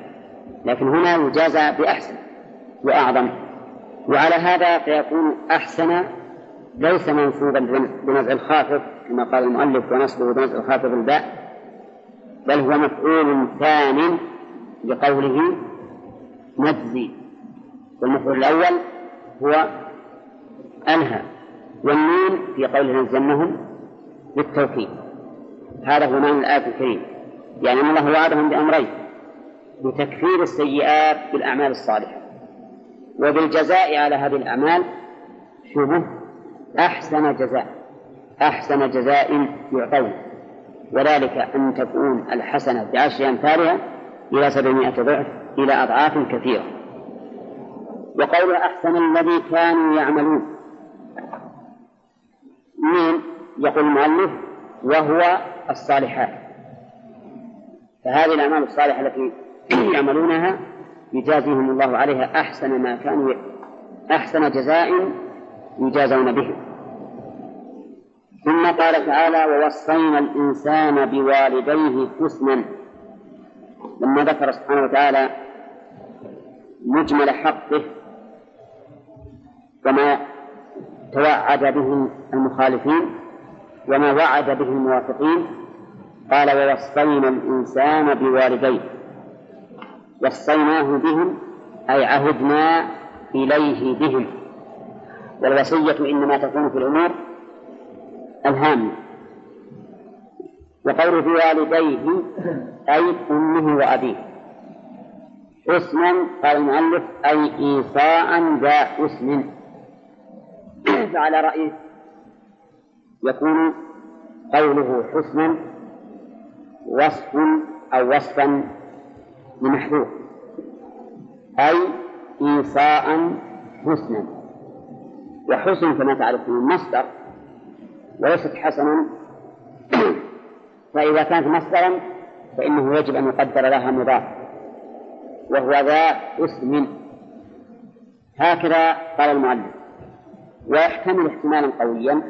لكن هنا يجازى بأحسن وأعظم. وعلى هذا فيكون أحسن ليس منصوبا بنزع الخافض كما قال المؤلف ونصبه بنزع الخافض الباء بل هو مفعول ثان لقوله نجزي. والمفعول الأول هو أنهى والنون في قوله نزلنهم بالتوكيد. هذا هو معنى الآية الكريمة يعني أن الله وعدهم بأمرين بتكفير السيئات بالأعمال الصالحة. وبالجزاء على هذه الأعمال شبه أحسن جزاء أحسن جزاء يعطون. وذلك أن تكون الحسنة بعشر أمثالها إلى سبعمائة ضعف إلى أضعاف كثيرة. وقول أحسن الذي كانوا يعملون. من يقول المؤلف وهو الصالحات. فهذه الأعمال الصالحة التي يعملونها يجازيهم الله عليها أحسن ما كانوا أحسن جزاء يجازون به ثم قال تعالى ووصينا الإنسان بوالديه حسنا. لما ذكر سبحانه وتعالى مجمل حقه وما توعد به المخالفين وما وعد به الموافقين قال ووصينا الإنسان بوالديه. وصيناه بهم أي عهدنا إليه بهم. والوصية إنما تكون في الأمور الهامة. وقوله بوالديه أي أمه وأبيه. حسنا قال المؤلف أي إيصاء ذا حسن فعلى رأيه يكون قوله حسنا وصف أو وصفا لمحذوف أي إيصاء حسنا. وحسن كما تعرفون مصدر وليست حسنا فإذا كانت مصدرا فإنه يجب أن يقدر لها مضاف وهو ذا اسم. هكذا قال المؤلف. ويحتمل احتمالا قويا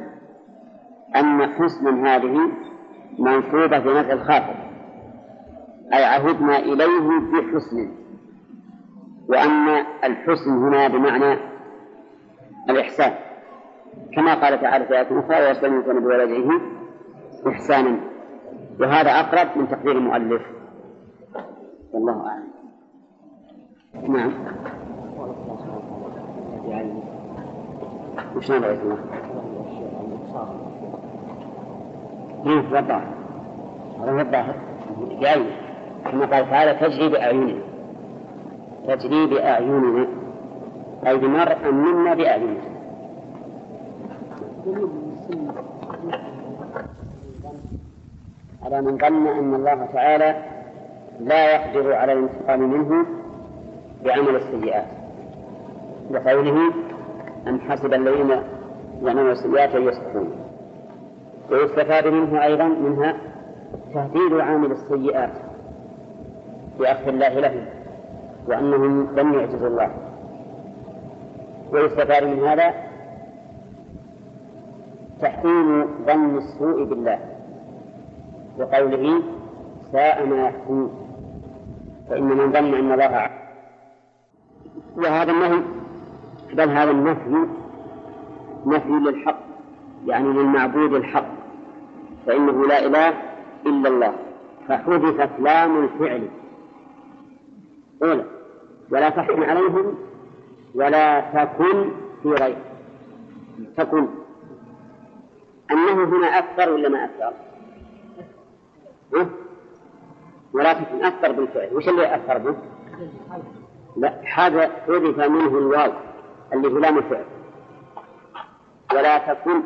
أن حسنا هذه منصوبة بنفع الخافض أي عهدنا إليه بحسن. وأن الحسن هنا بمعنى الإحسان. كما قال تعالى في آية أخرى الإنسان بولده إحسانا. وهذا أقرب من تقدير المؤلف. والله أعلم. نعم. وش نبغى؟ كيف وضح هذا هو الظاهر. جاي. كما قال تعالى تجري بأعيننا تجري بأعيننا أي بمرء منا بأعيننا. على من ظن أن الله تعالى لا يقدر على الانتقام منه بعمل السيئات. بقوله أم حسب الذين يعملون السيئات أن يسقطون. ويستفاد منه أيضا منها تهديد عامل السيئات. بأخذ الله لهم وأنهم لم يعجزوا الله. ويستفاد من هذا تحسين ظن السوء بالله وقوله ساء ما يحكمون. فإن من ظن أن الله وهذا النهي بل هذا النفي نفي للحق يعني للمعبود الحق فإنه لا إله إلا الله. فحذفت لام الفعل. أولى. ولا تحكم عليهم ولا تكن في غير. تكن. أنه هنا أكثر ولا ما أكثر؟ ولا تكن. أكثر بالفعل. وش اللي أكثر به؟ لا هذا حذف منه الواو اللي هو لام الفعل ولا تكن.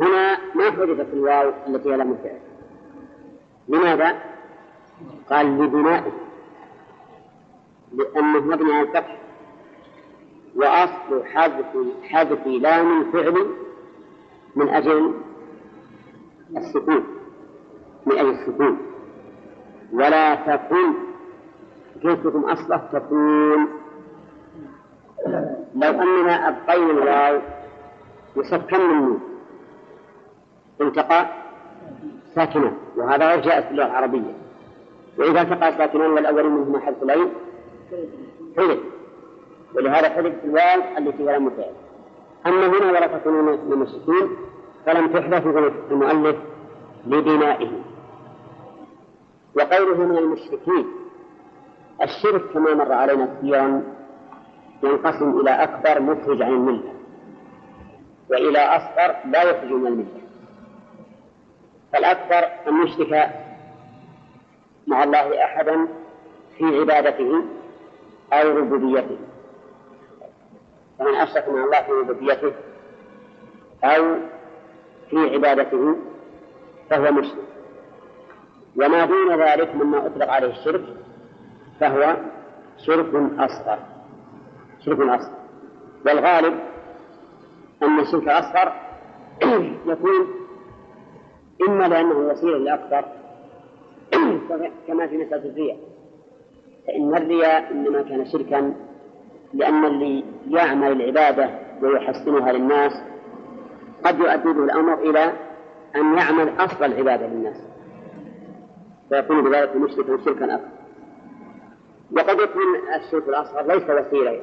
هنا ما حذفت الواو التي هي لام الفعل لماذا؟ قال لبنائه لأنه مبني على الفتح وأصل حذف حذف لام الفعل من أجل السكون من أجل السكون. ولا تكن كيف تكون أصله؟ تكون. لو أننا أبقينا الواو يسكن النون التقى ساكنا وهذا غير جائز في اللغة العربية. وإذا التقى ساكنان والأول منهما حذف العين حذف. ولهذا حذف الواو التي ولم مفعل أما هنا ولا تكونون من المشركين فلم تحدث المؤلف لبنائه. وقوله من المشركين الشرك كما مر علينا كثيرا ينقسم إلى أكبر مخرج عن الملة وإلى أصغر لا يخرج من الملة. فالأكبر أن يشرك مع الله أحدا في عبادته أو ربوبيته. فمن أشرك مع الله في ربوبيته أو في عبادته فهو مشرك وما دون ذلك مما أطلق عليه الشرك فهو شرك أصغر. شرك أصغر. والغالب أن الشرك الأصغر يكون إما لأنه وسيلة لأكثر كما في مسألة الرياء. فإن الرياء إنما كان شركا لأن اللي يعمل العبادة ويحسنها للناس قد يؤدي به الأمر إلى أن يعمل أصل العبادة للناس. فيكون بذلك مشركا شركا أكبر وقد يكون الشرك الأصغر ليس وسيلة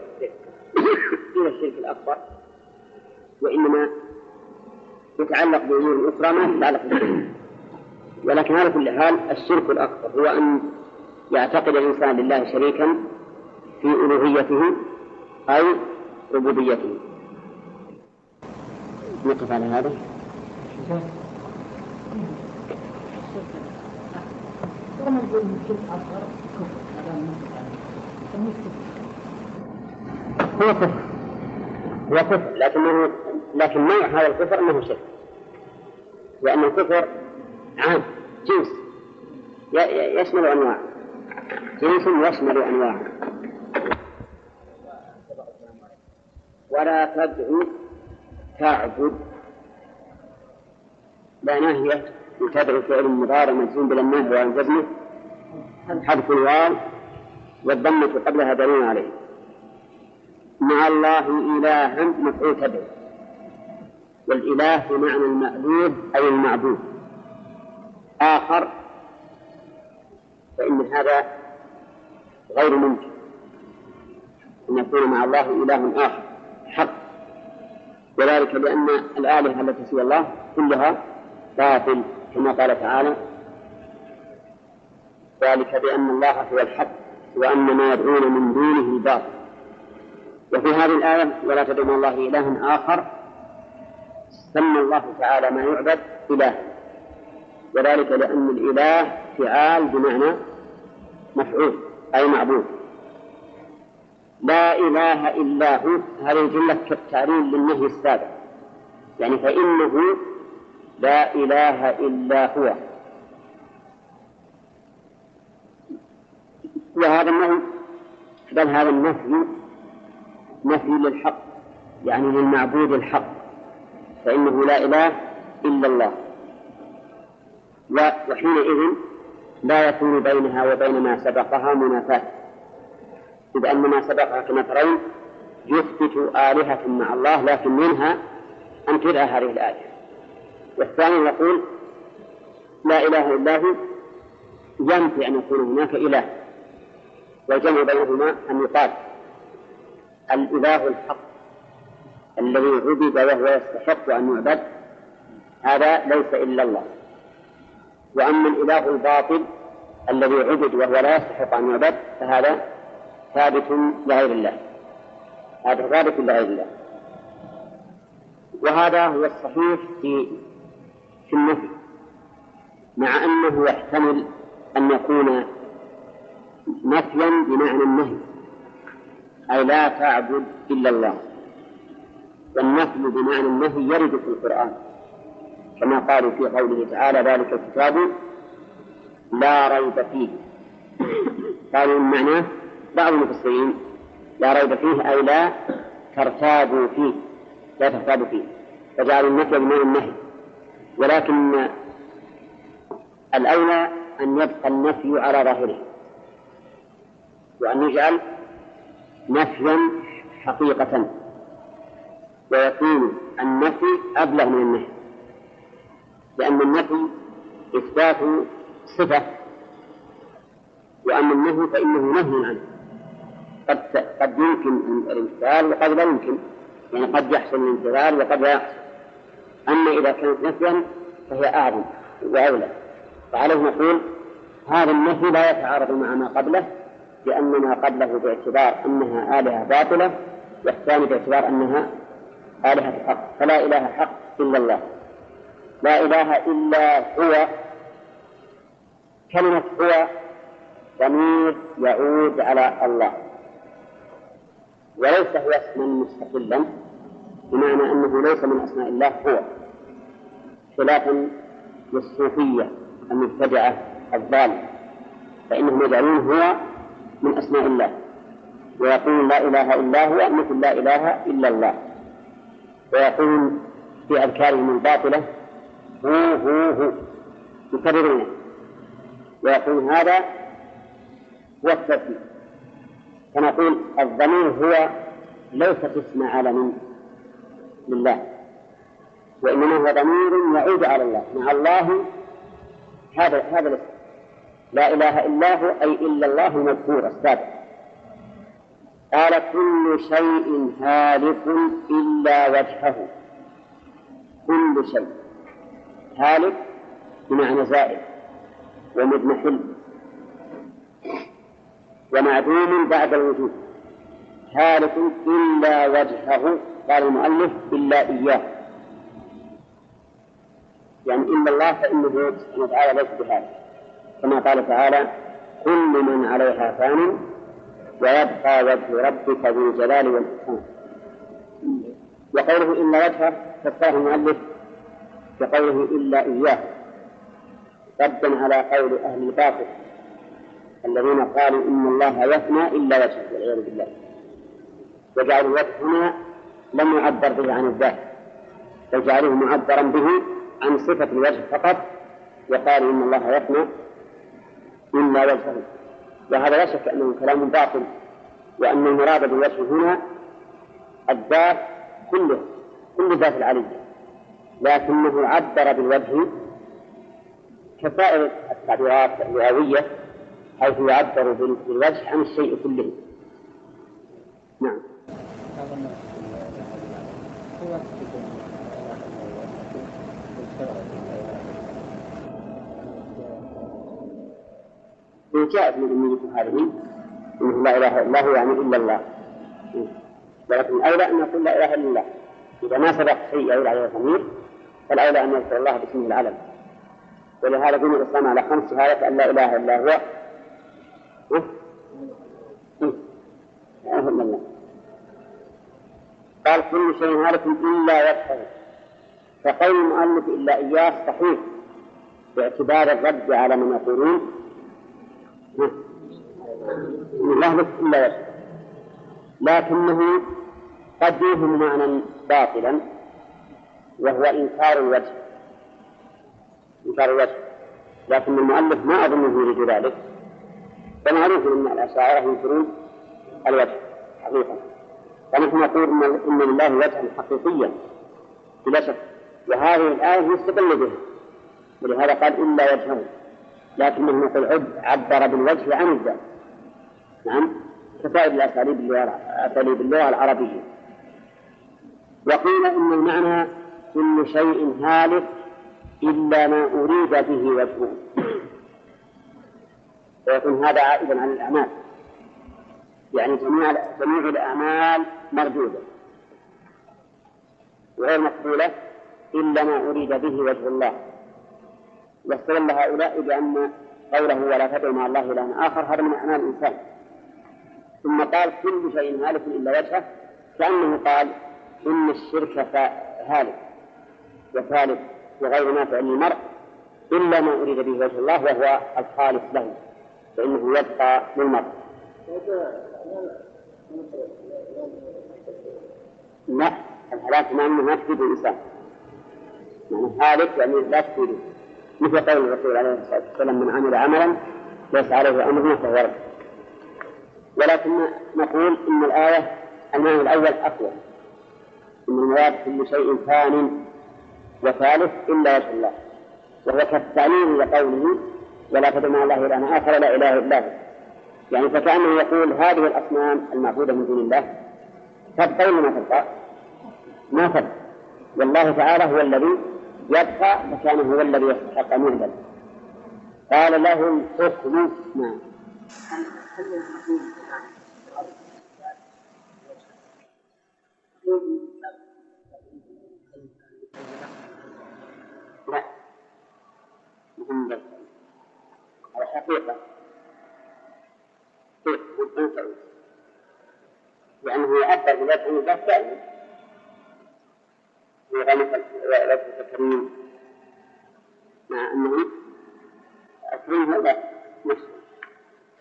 إلى الشرك الأكبر وإنما يتعلق بأمور أخرى ما تتعلق بالشرك. ولكن على كل حال الشرك الأكبر هو أن يعتقد الإنسان لله شريكا في ألوهيته أو ربوبيته. نقف على هذا. هو كفر. هو كفر. لكنه لكن نوع هذا الكفر أنه شرك. لأن الكفر عام. جنس يشمل أنواع. جنس يشمل أنواع. ولا تدعو تعبد. لا ناهية تدعو فعل مضارع مجزوم بالنهي وعن جزمه. حذف الواو والضمة قبلها دليل عليه. مع الله إلها مفعول تدعو. والإله بمعنى المألوه أي المعبود. آخر فإن هذا غير ممكن. أن يكون مع الله إله آخر حق. وذلك لأن الآلهة التي سوى الله كلها باطل كما قال تعالى ذلك بأن الله هو الحق وأن ما يدعون من دونه باطل. وفي هذه الآية ولا تدعو الله إلها آخر سمى الله تعالى ما يعبد إله وذلك لأن الإله فعال بمعنى مفعول أي معبود. لا إله إلا هو هذه الجملة كالتعليل للنهي السابق. يعني فإنه لا إله إلا هو. وهذا النهي بل هذا النفي نفي للحق يعني للمعبود الحق فإنه لا إله إلا الله. وحينئذ لا يكون بينها وبين ما سبقها منافاة. إذ أن ما سبقها كما ترون يثبت آلهة مع الله لكن منها أن تدعى هذه الآية. والثاني يقول لا إله إلا هو ينفي أن يكون هناك إله. والجمع بينهما أن يقال الإله الحق الذي عبد وهو يستحق أن يعبد هذا ليس إلا الله. وأما الإله الباطل الذي عبد وهو لا يستحق أن يعبد فهذا ثابت لغير الله. هذا ثابت لغير الله. وهذا هو الصحيح في في النفي. مع أنه يحتمل أن يكون نفيا بمعنى النهي. أي لا تعبد إلا الله. والنفي بمعنى النهي يرد في القرآن. كما قالوا في قوله تعالى ذلك الكتاب لا ريب فيه. قالوا معناه بعض المفسرين لا ريب فيه أي لا ترتابوا فيه لا ترتابوا فيه. فجعلوا النفي بمعنى النهي. ولكن الأولى أن يبقى النفي على ظاهره وأن يجعل نفيا حقيقة. ويكون النفي أبلغ من النهي. لأن النفي إثبات صفة وأما النهي فإنه نهي عنه. قد قد يمكن الامتثال وقد لا يمكن يعني قد يحصل الامتثال وقد لا يحصل. أما إذا كانت نفيا فهي أعظم وأولى. فعليه نقول هذا النفي لا يتعارض مع ما قبله لأن ما قبله باعتبار أنها آلهة باطلة والثاني باعتبار أنها آلهة حق. فلا إله حق إلا الله. لا إله إلا هو. كلمة هو ضمير يعود على الله. وليس هو اسما مستقلا بمعنى أنه ليس من أسماء الله هو. خلافا للصوفية المبتدعة الضالة فإنهم يجعلون هو من أسماء الله ويقولون لا إله إلا هو مثل لا إله إلا الله. ويقولون في أذكارهم الباطلة هو هو هو. يكررونه. ويقول هذا هو الترتيب فنقول الضمير هو ليست اسم علم لله. وإنما هو ضمير يعود على الله. مع الله هذا هذا الاسم. لا إله إلا هو أي إلا الله مذكور السابق. قال كل شيء هالك إلا وجهه. كل شيء. هالك بمعنى زائد ومضمحل ومعدوم بعد الوجود. هالك إلا وجهه قال المؤلف إلا إياه. يعني إلا الله فإنه سبحانه وتعالى ليس بهذا. كما قال تعالى كل من عليها فان ويبقى وجه ربك ذو الجلال والإكرام. وقوله إلا وجهه فسره المؤلف بقوله إلا إياه. ردا على قول أهل الباطل. الذين قالوا إن الله يفنى إلا وجهه والعياذ بالله. وجعلوا الوجه هنا لم يعبر به عن الذات بل جعلوه معبرا به عن صفة الوجه فقط وقالوا إن الله يفنى إلا وجهه. وهذا لا شك أنه كلام باطل وأن المراد بالوجه هنا الذات كله كل ذات العلية. لكنه عبر بالوجه كسائر التعبيرات اللغوية حيث يعبر بالوجه عن الشيء كله. نعم. من أمنية هذه إنه لا إله إلا الله يعني إلا الله. ولكن الأولى أن نقول لا إله إلا الله. إذا ما سبق شيء يعود عليه الضمير فالأولى أن يذكر الله باسمه العلم ولهذا بني الإسلام على خمس شهادة أن لا إله إلا هو. الله قال كل شيء هالك إلا وجهه فقول المؤلف إلا إياه صحيح. باعتبار الرد على من يقولون. لا يهلك إلا وجهه لكنه قد يوهم معنى باطلا. وهو إنكار الوجه. إنكار الوجه. لكن المؤلف ما أظنه يريد ذلك. ومعروف أن الأشاعرة ينكرون الوجه حقيقة. فنحن نقول إن, لله وجها حقيقيا. بلا شك. وهذه الآية مستقلة به ولهذا قال إلا وجهه. لكنه نقول عبر بالوجه عن الذات. نعم؟ كسائر الأساليب اللغة أساليب اللغة العربية. وقيل إن المعنى كل شيء هالك إلا ما أريد به وجهه. ويكون هذا عائدا على الأعمال. يعني جميع جميع الأعمال مردودة. غير مقبولة إلا ما أريد به وجه الله. واستدل هؤلاء بأن قوله ولا تدعو مع الله إلها آخر هذا من أعمال الإنسان. ثم قال كل شيء هالك إلا وجهه كأنه قال إن الشرك هالك. وثالث وغير نافع للمرء إلا ما أريد به وجه الله وهو الخالص له فإنه يبقى للمرء. لا الهلاك ما ما تفيد الإنسان. يعني هالك يعني لا تفيده. مثل قول الرسول عليه الصلاة والسلام من عمل عملا ليس عليه أمرنا فهو رد. ولكن نقول إن الآية المعنى الأول أقوى. إن المراد كل شيء ثان وثالث إلا وجه الله. وهو كالتعليل لقوله ولا تدع مع الله إلها آخر لا إله إلا هو. يعني فكأنه يقول هذه الأصنام المعبودة من دون الله. تبقى ولا ما تبقى؟ ما تبقى. والله تعالى هو الذي يبقى فكان هو الذي يستحق أن يهدى قال له الحكم نعم لا مهم على حقيقة لأنه يعبر بوجه الله كامل في غنى وجه الكريم مع أنه الكريم هو نفسه.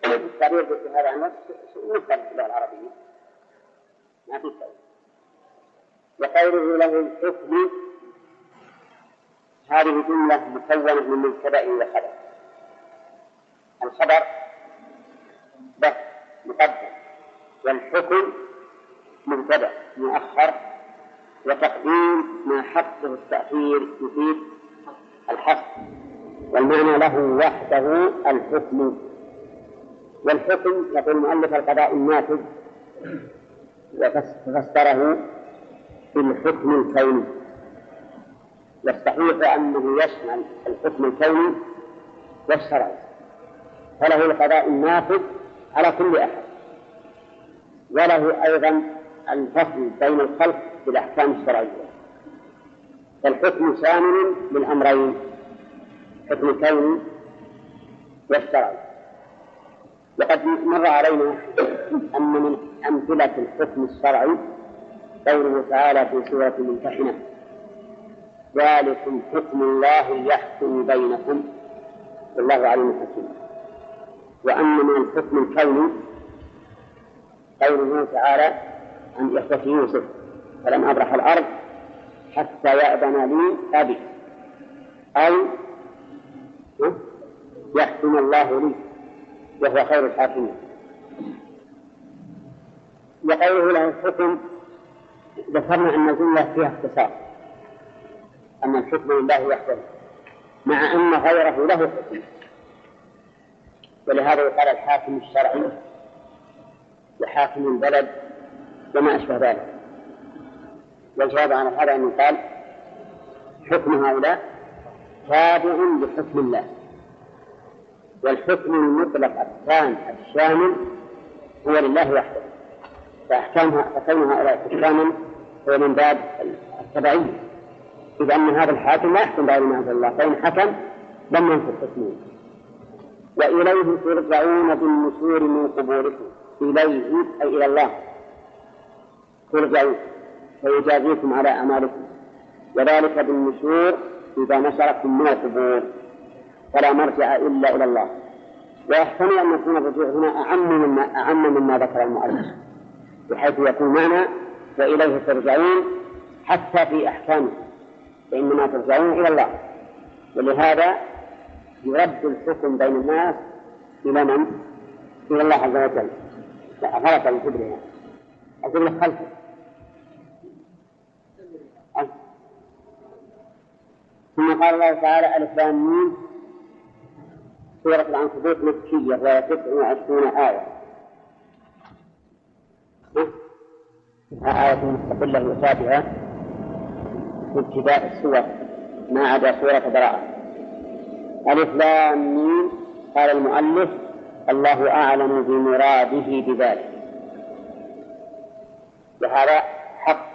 التعبير بهذا مختلف في اللغة العربية. ما في فرق وقوله له الحكم هذه جملة مكونة من مبتدأ وخبر. الخبر بس مقدم والحكم مبتدأ مؤخر وتقديم ما حقه التأخير يفيد الحق والمعنى له وحده الحكم. والحكم يقول المؤلف القضاء النافذ وفسره بالحكم الكوني. والصحيح أنه يشمل الحكم الكوني والشرعي. فله القضاء النافذ على كل أحد. وله أيضا الفصل بين الخلق بالأحكام الشرعية. فالحكم شامل للأمرين حكم الكوني والشرعي وقد مر علينا أن من أمثلة الحكم الشرعي قوله تعالى في سورة الممتحنة ذلكم حكم الله يحكم بينكم. والله عليم حكيم. وأما من الحكم الكوني قوله تعالى عن إخوة يوسف فلم أبرح الأرض حتى يأذن لي أبي. أي يحكم الله لي وهو خير الحاكمين. وقوله له الحكم ذكرنا أن الجملة فيها اختصار. أن الحكم لله وحده مع أن غيره له حكم. ولهذا يقال الحاكم الشرعي وحاكم البلد وما أشبه ذلك. والجواب عن هذا أن يقال حكم هؤلاء تابع لحكم الله والحكم المطلق التام الشامل هو لله وحده. فأحكام فكون هؤلاء حكاما هو من باب التبعية. إذ أن هذا الحاكم لا يحكم بغير ما أنزل الله فإن حكم لم ينفذ حكمه. وإليه ترجعون بالنشور من قبوركم. إليه أي إلى الله. ترجعون. فيجازيكم على أعمالكم. وذلك بالنشور إذا نشركم من القبور. فلا مرجع إلا إلى الله. ويحتمل أن يكون الرجوع هنا أعم مما أعم مما ذكر المؤلف. بحيث يكون معنى وإليه ترجعون حتى في أحكامه. فإنما ترجعون إلى الله. ولهذا يرد الحكم بين الناس إلى من؟ إلى الله عز وجل. غلط القبلة يعني القبلة خلفه. ثم قال الله تعالى ألف لام ميم. سورة العنكبوت مكية وهي 29 آية. آية مستقلة يشابهها في ابتداء السور. ما عدا سورة براءة. ألف لام ميم. قال المؤلف الله أعلم بمراده بذلك. وهذا حق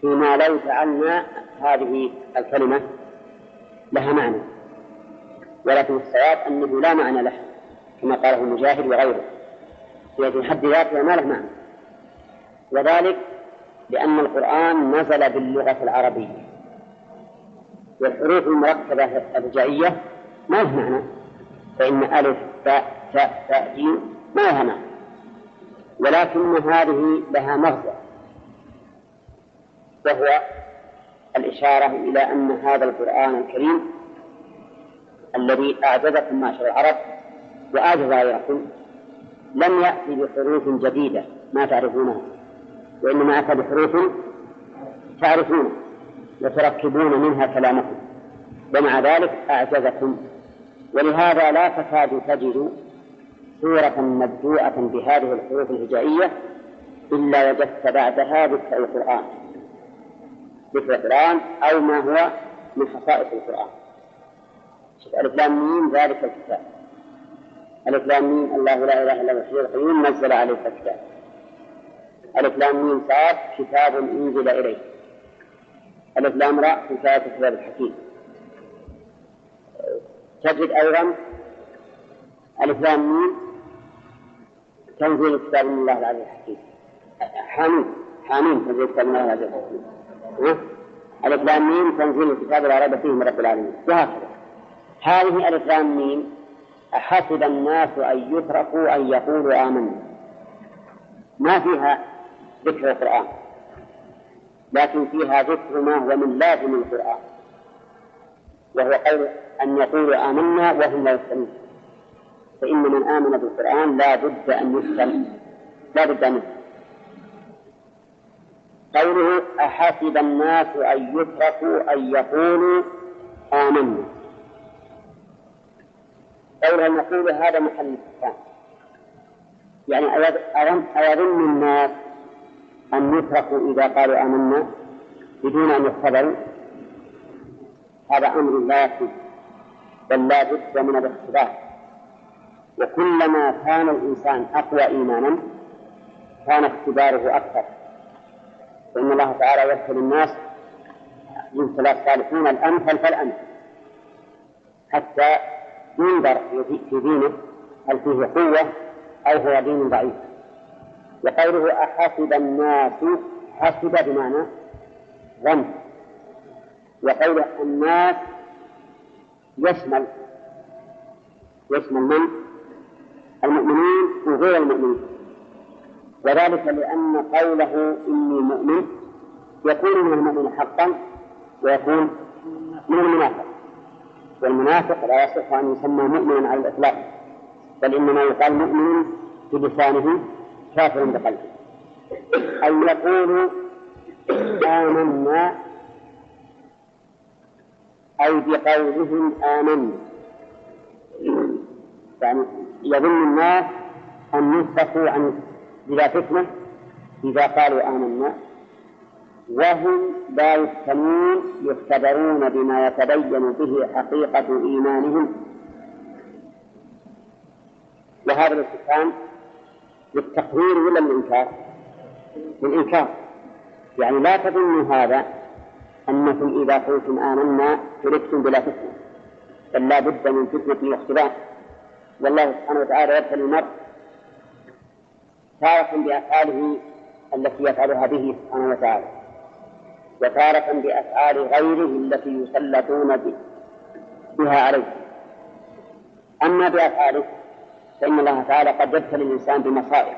فيما لو جعلنا هذه الكلمة لها معنى. ولكن الصواب أنه لا معنى لها كما قاله المجاهد وغيره. هي في حد ذاتها ما له معنى. وذلك لأن القرآن نزل باللغة العربية. والحروف المركبة الهجائية ما له معنى. فإن ألف باء تاء تاء جيم ما لها معنى. ولكن هذه لها مغزى. وهو الإشارة إلى أن هذا القرآن الكريم الذي أعجزكم معشر العرب وأعجز غيركم لم يأتي بحروف جديدة ما تعرفونها وإنما أتى بحروف تعرفونها وتركبون منها كلامكم ومع ذلك أعجزكم. ولهذا لا تكاد تجد سورة مبدوءة بهذه الحروف الهجائية إلا وجدت بعدها ذكر القرآن. ذكر القرآن أو ما هو من خصائص القرآن. ألف لام ميم ذلك الكتاب. ألف لام ميم الله لا إله إلا هو الحي القيوم نزل عليك الكتاب. ألف لام ميم كتاب أنزل إليك. ألف لام راء حكاية كتاب الحكيم. تجد أيضا ألف لام ميم تنزيل كتاب من الله العزيز الحكيم. حامين حامين تنزيل كتاب من الله العزيز الحكيم. ألف لام ميم تنزيل الكتاب لا ريب فيه من رب العالمين. وهكذا هذه ألف لام ميم أحسب الناس أن يتركوا أن يقولوا آمنا. ما فيها ذكر القرآن. لكن فيها ذكر ما هو من لازم القرآن وهو قول أن يقولوا آمنا وهم لا يفتنون فإن من آمن بالقرآن لا بد أن يفتن لا بد أن يفتن قوله أحسب الناس أن يتركوا أن يقولوا آمنا. قولها نقول هذا محل استفهام يعني أيظن الناس أن يتركوا إذا قالوا آمنا بدون أن يختبروا هذا أمر لا يكفي بل لا بد من الاختبار وكلما كان الإنسان أقوى إيمانا كان اختباره أكثر. فإن الله تعالى يدخل الناس يبتلى الصالحون الأمثل فالأمثل حتى ينظر في دينه هل فيه قوة أو هو دين ضعيف. وقوله أحسب الناس حسب بمعنى ظن. وقوله الناس يشمل يشمل من؟ المؤمنين وغير المؤمنين. وذلك لأن قوله إني مؤمن يكون من المؤمن حقا ويكون من المنافق. والمنافق لا يصح أن يسمى مؤمنا على الإطلاق بل إنما يقال مؤمن بلسانه كافر بقلبه أن يقولوا آمنا أي بقولهم آمنا. يعني يظن الناس أن يصرفوا عن بلا فتنة إذا قالوا آمنا. وهم لا يفتنون يختبرون بما يتبين به حقيقة إيمانهم. وهذا الاستفهام للتقرير ولا للإنكار؟ للإنكار. يعني لا تظنوا هذا أنكم إذا قلتم آمنا تركتم بلا فتنة بل لا بد من فتنة واختبار. والله سبحانه وتعالى يبتلي المرء تارة بأفعاله التي يفعلها به سبحانه وتعالى وتارة بأفعال غيره التي يسلطون بها عليه. أما بأفعاله فإن الله تعالى قد يبتلي الإنسان بمصائب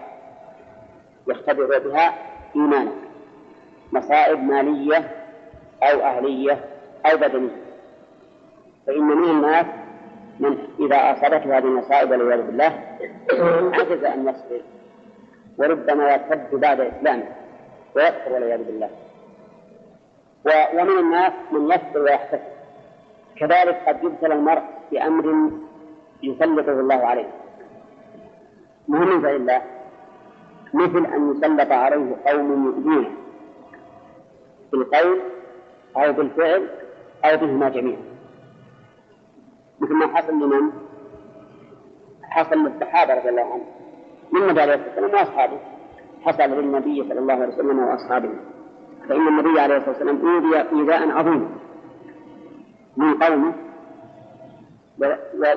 يختبر بها إيمانه مصائب مالية أو أهلية أو بدنية. فإن من الناس من إذا أصابته هذه المصائب والعياذ بالله عجز أن يصبر وربما يرتد بعد إسلامه ويكفر والعياذ بالله. ومن الناس من يصبر ويحتسب. كذلك قد يبتلى المرء بأمر يسلطه الله عليه. مهم من الله مثل أن يسلط عليه قوم يؤذونه بالقول أو بالفعل أو بهما جميعا. مثل ما حصل لمن؟ حصل للصحابة رضي الله عنهم. من النبي عليه الصلاة والسلام وأصحابه. حصل للنبي صلى الله عليه وسلم وأصحابه. فإن النبي عليه الصلاة والسلام أوذي إيذاء عظيما من قومه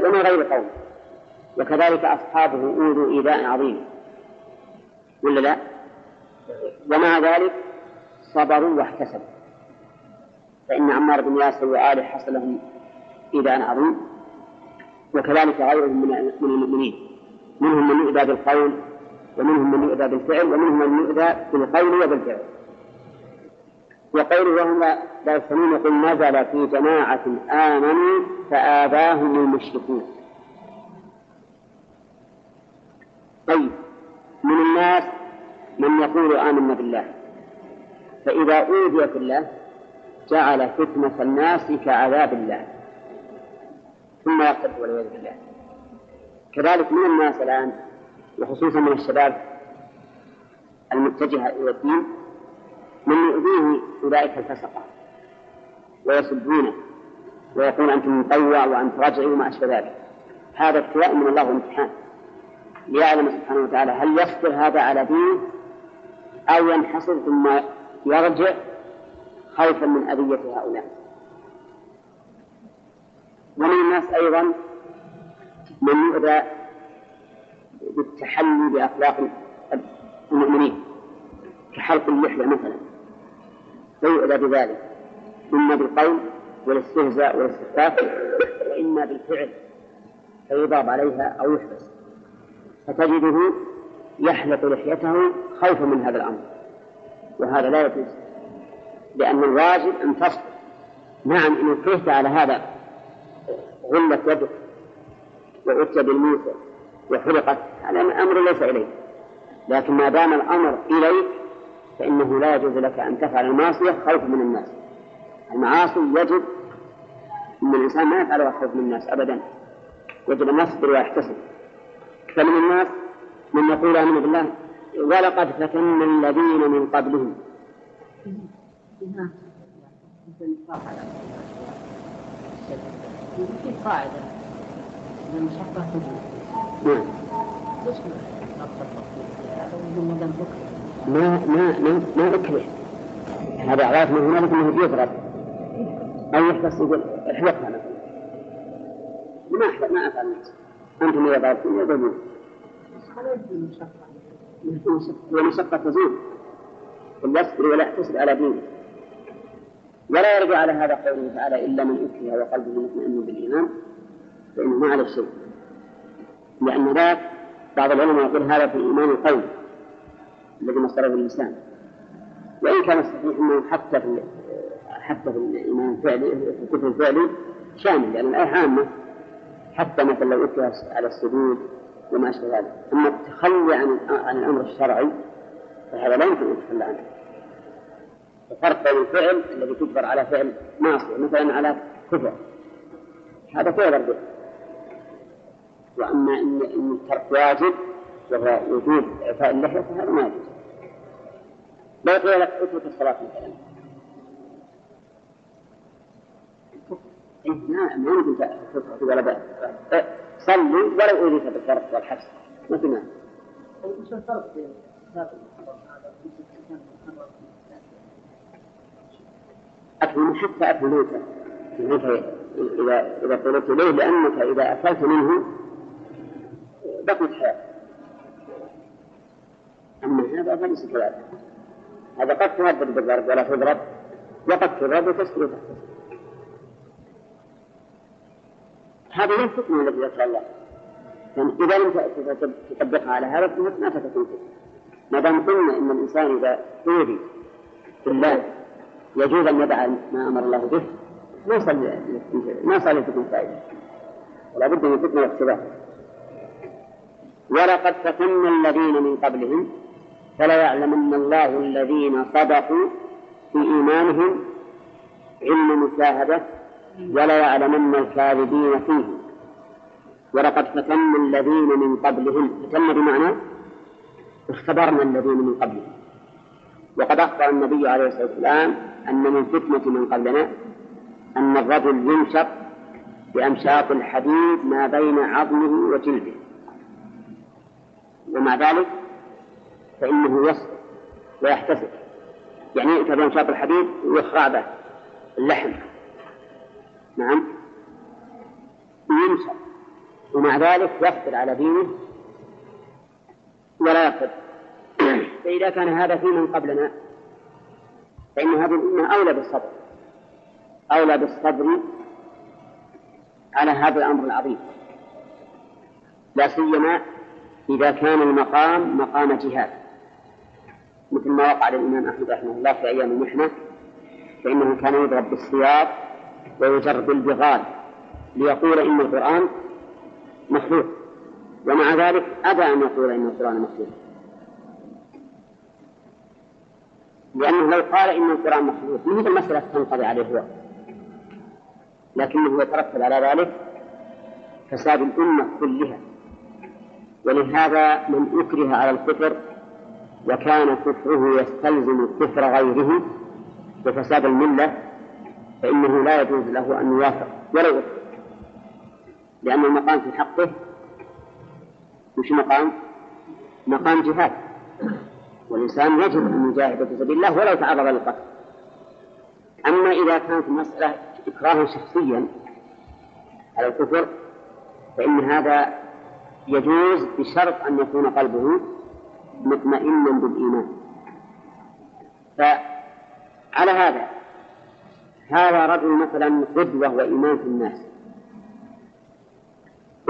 ومن غير قومه. وكذلك أصحابه أوذوا إيذاء عظيما ولا لا؟ ومع ذلك صبروا واحتسبوا. فإن عمار بن ياسر وآله حصل لهم إيذاء عظيم. وكذلك غيرهم من المؤمنين. منهم من يؤذى بالقول ومنهم من يؤذى بالفعل ومنهم من يؤذى بالقول وبالفعل. وقوله وهم لا يستمعون يقول نزل في جماعة آمنوا فآباهم المشركون. طيب من الناس من يقول آمنا بالله. فإذا أوذي في الله جعل فتنة الناس كعذاب الله. ثم يقتل والعياذ بالله. كذلك من الناس الآن وخصوصا من الشباب المتجهة إلى الدين من يؤذيه أولئك الفسقة ويسبونه ويقول أنتم مطوع وأنت رجعي وما أشبه ذلك. هذا ابتلاء من الله وامتحان. ليعلم سبحانه وتعالى هل يصبر هذا على دينه أو ينحصر ثم يرجع خوفا من أذية هؤلاء. ومن الناس أيضا من يؤذى بالتحلي بأخلاق المؤمنين كحلق اللحية مثلا فيؤذى بذلك إما بالقول والاستهزاء والاستخفاف وإما بالفعل فيضرب عليها أو يحبس. فتجده يحلق لحيته خوفا من هذا الأمر. وهذا لا يجوز لأن الواجب أن تصبر. نعم إن كرهت على هذا غلت يدك وأتي بالموسى وحرقت هذا أمر ليس إليك لكن ما دام الأمر إليك فإنه لا يجوز لك أن تفعل المعصية خوفا من الناس. المعاصي يجب أن الإنسان ما يفعلها خوف من الناس أبدا. يجب أن يصبر ويحتسب. فمن الناس من يقول آمن بالله. ولقد فتنا الذين من قبلهم. في قاعدة من نعم. ما ما ما ما أكره. هذا عرف من هنالك أنه يضرب. أو يحبس يقول ما أحلق ما أفعل أنتم إذا ضربتم يضربون والمشقة تزول. يصبر ولا يحتسب على دينه. ولا يرجع على هذا قوله تعالى إلا من أكره وقلبه مطمئن بالإيمان فإنه ما عليه شيء. لأن ذاك بعض العلماء يقول هذا في الإيمان القول الذي مصدره اللسان وإن كان الصحيح أنه حتى في حتى في الإيمان الفعلي في الكفر الفعلي شامل لأن الآية عامة حتى مثلا لو أكره على السجود وما أشبه ذلك. أما التخلي عن عن الأمر الشرعي فهذا لا يمكن أن يتخلى عنه. الفرق بين الفعل الذي تجبر على فعل معصية مثلا على كفر. هذا تعذر به وأما إن إن الترك واجب وجوب إعفاء اللحية فهذا ما يجوز. لا يقول لك اترك الصلاة مثلا. إيه ما يمكن تترك ولا بأس صلي ولو أوذيت بالفرق والحبس ما في مانع. أكل حتى أكل موتى إذا إذا قلت إليه لأنك إذا أكلت منه بقيت حياة أما هذا فليس كذلك هذا قد تهدد بالضرب ولا تضرب وقد تضرب وتسكت هذه هي الحكمة التي ذكر الله. يعني إذا لم تطبقها على هذا ما فتكون ما دام قلنا إن الإنسان إذا أوذي بالله يجوز أن يدع ما أمر الله به ما صار ما صار تكون فائدة. ولا بد من فتنة واختبار ولقد فتنا الذين من قبلهم فلا يعلمن الله الذين صدقوا في إيمانهم علم مشاهدة ولا يعلمن الكاذبين فيه. ولقد فتنا الذين من قبلهم. فتنا بمعنى اختبرنا الذين من قبلهم. وقد أخبر النبي عليه الصلاة والسلام أن من فتنة من قبلنا أن الرجل ينشط بأمشاط الحديد ما بين عظمه وجلده. ومع ذلك فإنه يصبر ويحتسب. يعني يؤتى بأمشاط الحديد ويخرع به اللحم. نعم. ينشط ومع ذلك يصبر على دينه ولا يقصد فإذا كان هذا في من قبلنا فإن هذه الأمة أولى بالصبر. أولى بالصبر على هذا الأمر العظيم. لا سيما إذا كان المقام مقام جهاد. مثل ما وقع للإمام أحمد رحمه الله في أيام المحنة فإنه كان يضرب بالسياط ويجر بالبغال ليقول إن القرآن مخلوق ومع ذلك أبى أن يقول إن القرآن مخلوق لأنه لو قال إن القرآن مخلوق مثل المسألة تنقضي عليه هو. لكنه يترتب على ذلك فساد الأمة كلها. ولهذا من أكره على الكفر وكان كفره يستلزم كفر غيره وفساد الملة فإنه لا يجوز له أن يوافق أكره لأن المقام في حقه. مش مقام مقام جهاد. والإنسان يجب أن يجاهد في سبيل الله ولو تعرض للقتل. أما إذا كانت المسألة إكراها شخصيا على الكفر فإن هذا يجوز بشرط أن يكون قلبه مطمئنا بالإيمان. فعلى هذا هذا رجل مثلا قدوة وإيمان في الناس.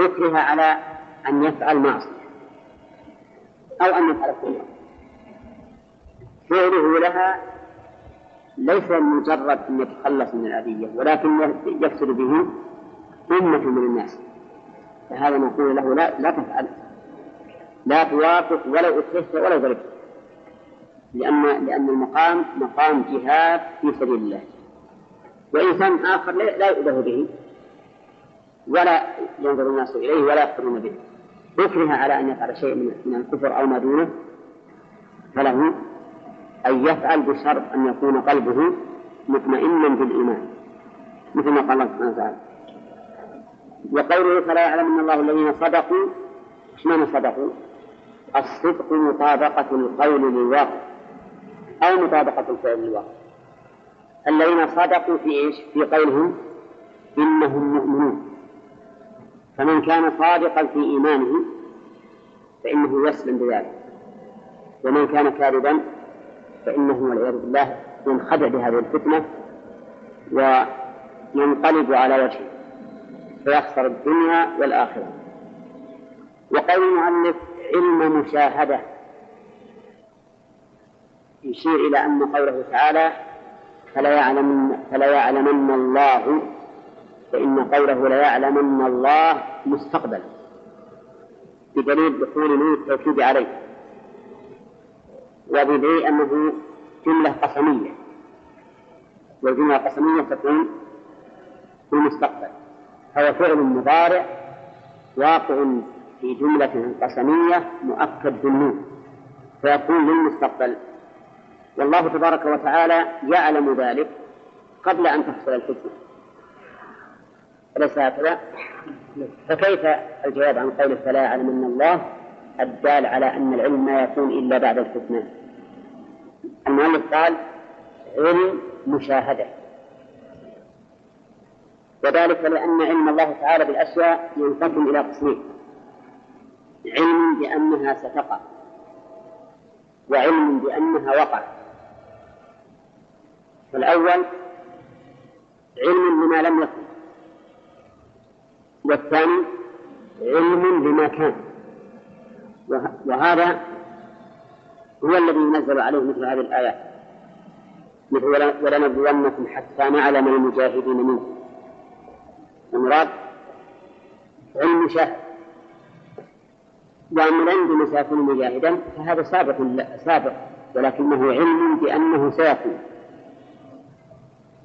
أكره على أن يفعل معصية أو أن يفعل كفرا فعله لها ليس مجرد أن يتخلص من الأذية ولكن يفسد به أمة من الناس. فهذا نقول له لا لا تفعل. لا توافق ولو أكرهت ولو ضربت لأن لأن المقام مقام جهاد في سبيل الله. وإنسان آخر لا يؤذه به. ولا ينظر الناس إليه ولا يقتلون به. أكره على أن يفعل شيء من الكفر أو ما دونه. فله أن يفعل بشرط أن يكون قلبه مطمئنا بالإيمان. مثل ما قال الله سبحانه وتعالى. وقوله فلا يعلم أن الله الذين صدقوا. إيش معنى صدقوا؟ الصدق مطابقة القول للواقع. أو مطابقة الفعل للواقع. الذين صدقوا في إيش؟ في قولهم إنهم مؤمنون. فمن كان صادقا في إيمانه فإنه يسلم بذلك. ومن كان كاذبا فإنه والعياذ بالله ينخدع بهذه الفتنة وينقلب على وجهه فيخسر الدنيا والآخرة. وقول المؤلف علم مشاهدة يشير إلى أن قوله تعالى فلا يعلمن فلا يعلمن الله فإن قوله لا يعلمن الله مستقبل بدليل دخول نور التوكيد عليه. وبدليل أنه جملة قسمية. والجملة القسمية تكون في المستقبل. فهو فعل مضارع واقع في جملة قسمية مؤكد بالنون فيكون للمستقبل والله تبارك وتعالى يعلم ذلك قبل أن تحصل الفتنة. أليس هكذا؟ فكيف الجواب عن قوله فلا يعلم أن الله الدال على أن العلم ما يكون إلا بعد الفتنة؟ المؤلف قال علم مشاهدة. وذلك لأن علم الله تعالى بالأشياء ينقسم إلى قسمين. علم بأنها ستقع وعلم بأنها وقعت. فالأول علم بما لم يكن والثاني علم بما كان وهذا هو الذي ينزل عليه مثل هذه الآيات مثل ولنبلونكم حتى نعلم المجاهدين منكم. المراد علم شهر وأما العلم سيكون مجاهدا فهذا سابق سابق ولكنه علم بأنه سيكون.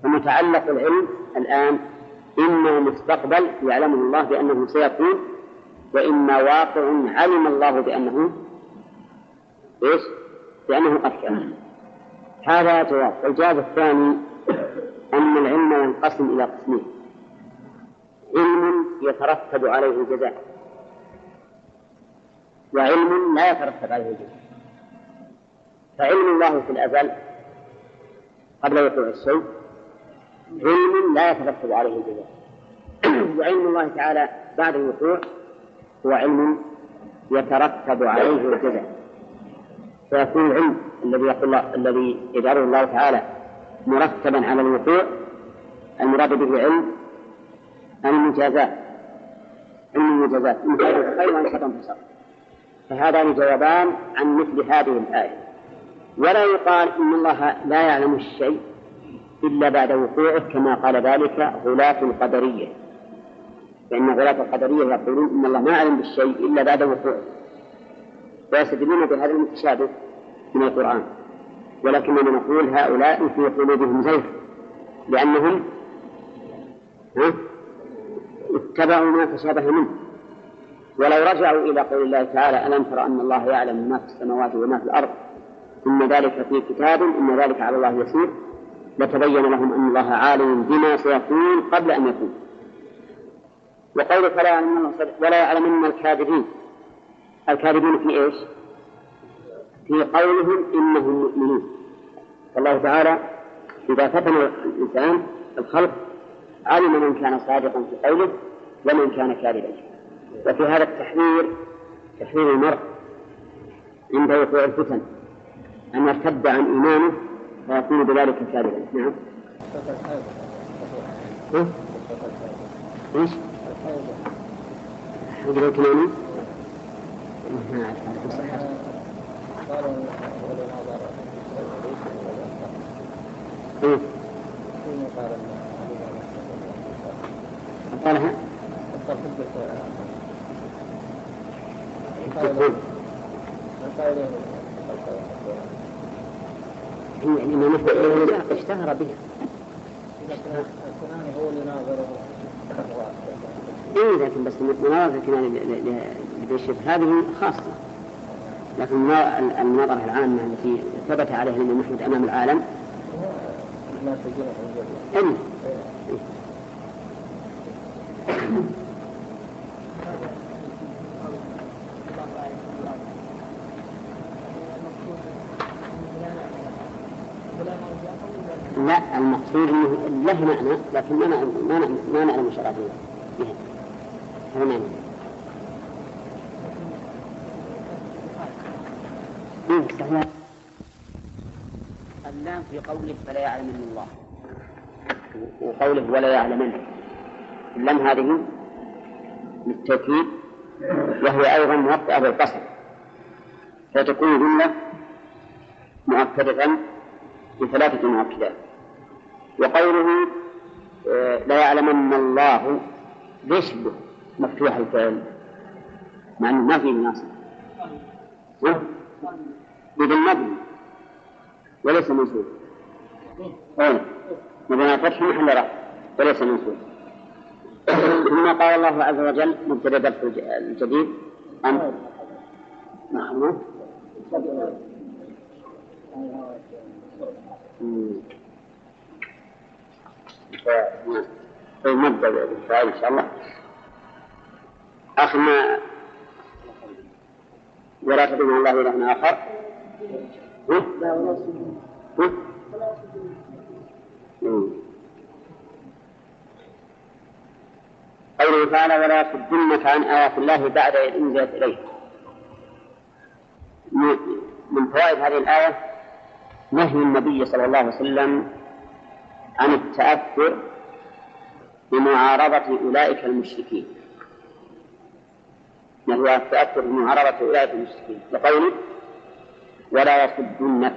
فمتعلق العلم الآن إما مستقبل يعلمه الله بأنه سيكون وإما واقع علم الله بأنه إيش؟ بأنه قد كان هذا جواب. الجواب الثاني أن العلم ينقسم إلى قسمين. علم يترتب عليه الجزاء. وعلم لا يترتب عليه الجزاء. فعلم الله في الأزل قبل وقوع الشيء علم لا يترتب عليه الجزاء. وعلم الله تعالى بعد الوقوع هو علم يترتب عليه الجزاء. فيكون العلم الذي يقول الذي يجعله الله تعالى مرتبا على الوقوع المراد به علم المجازات علم المجازات إن كان خير وإن فشر فهذان جوابان عن مثل هذه الآية. ولا يقال إن الله لا يعلم الشيء إلا بعد وقوعه كما قال ذلك غلاة القدرية فإن غلاة القدرية يقولون إن الله ما يعلم بالشيء إلا بعد وقوعه. ويستدلون بهذا المتشابه من القرآن. ولكننا نقول هؤلاء في قلوبهم زيغ. لأنهم اتبعوا ما تشابه منه. ولو رجعوا إلى قول الله تعالى ألم تر أن الله يعلم ما في السماوات وما في الأرض إن ذلك في كتاب إن ذلك على الله يسير. لتبين لهم أن الله عالم بما سيكون قبل أن يكون وقول فلا يعلمن ولا يعلمن الكاذبين. الكاذبين في إيش؟ في قولهم إنهم مؤمنون. فالله تعالى إذا فتن الإنسان الخلق علم من كان صادقا في قوله ومن كان كاذبا. وفي هذا التحذير تحذير المرء عند وقوع الفتن أن يرتد عن إيمانه فيكون بذلك كاذبا نعم. إيش؟ حجر الكناني ما أعرف صحته إيه؟ قالها يعني ما مثل اشتهر بها. الكناني هو اللي ناظره إيه لكن بس مناظرة الكناني للشبه هذه خاصة. لكن المناظرة العامة التي ثبت عليها الإمام أحمد أمام العالم. إيه. لا المقصود إنه له معنى لكن ما ما ما نعلم شرعه بها هذا معنى. صحيح اللام في قوله فلا يعلمن الله. وقوله ولا يعلمن اللام هذه؟ للتأكيد وهي أيضا موطئة بالقصر. فتكون جملة مؤكدة بثلاثة مؤكدات. وقوله آه، لا يعلمن الله يشبه مفتوح الفعل. مع أنه ما فيه ناصب إذا مبني وليس منصوب. أي مبنى فتح محل رفع. وليس منصوب. ثم قال الله عز وجل مبتدأ درس الجديد. أم؟ نعم. نبدأ بالفعل إن شاء الله آخر ما ولا تدعو الله إلى آخر قوله تعالى ولا يصدنك عن آيات الله بعد إذ أنزلت إليك من فوائد هذه الآية نهي النبي صلى الله عليه وسلم عن التأثر بمعارضة أولئك المشركين. نهي التأثر بمعارضة أولئك المشركين؟ لقوله ولا يصدنك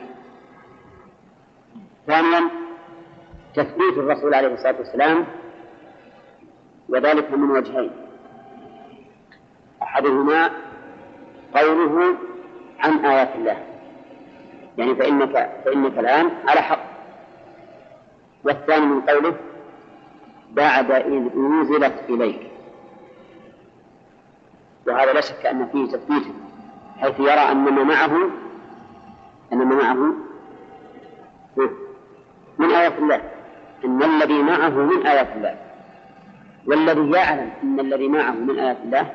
ثانيا تثبيت الرسول عليه الصلاة والسلام وذلك من وجهين. أحدهما قوله عن آيات الله. يعني فإنك فإنك الآن على حق. والثاني من قوله بعد إذ أنزلت إليك. وهذا لا شك أن فيه تثبيت حيث يرى أن ما معه أن ما معه من آيات الله؟ أن الذي معه من آيات الله. والذي يعلم أن الذي معه من آيات الله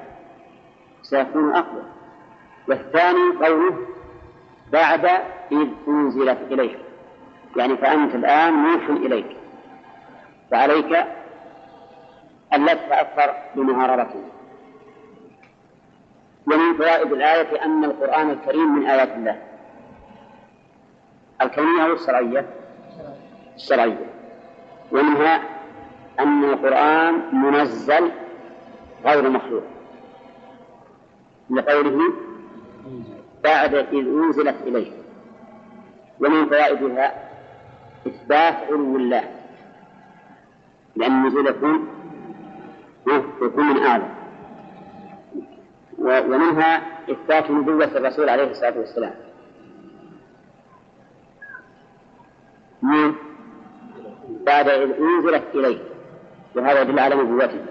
سيكون أقوى. والثاني قوله بعد إذ أنزلت إليك. يعني فأنت الآن موح إليك. فعليك أن لا تتأثر بمهارته ومن فوائد الآية أن القرآن الكريم من آيات الله. الكونية أو الشرعية؟ الشرعية ومنها أن القرآن منزل غير مخلوق. لقوله بعد إذ أنزلت إليه ومن فوائدها إثبات علو الله. لأن النزول يكون يكون من أعلى. ومنها إثبات نبوة الرسول عليه الصلاة والسلام. من بعد إذ أنزلت إليه. وهذا يدل على نبوته.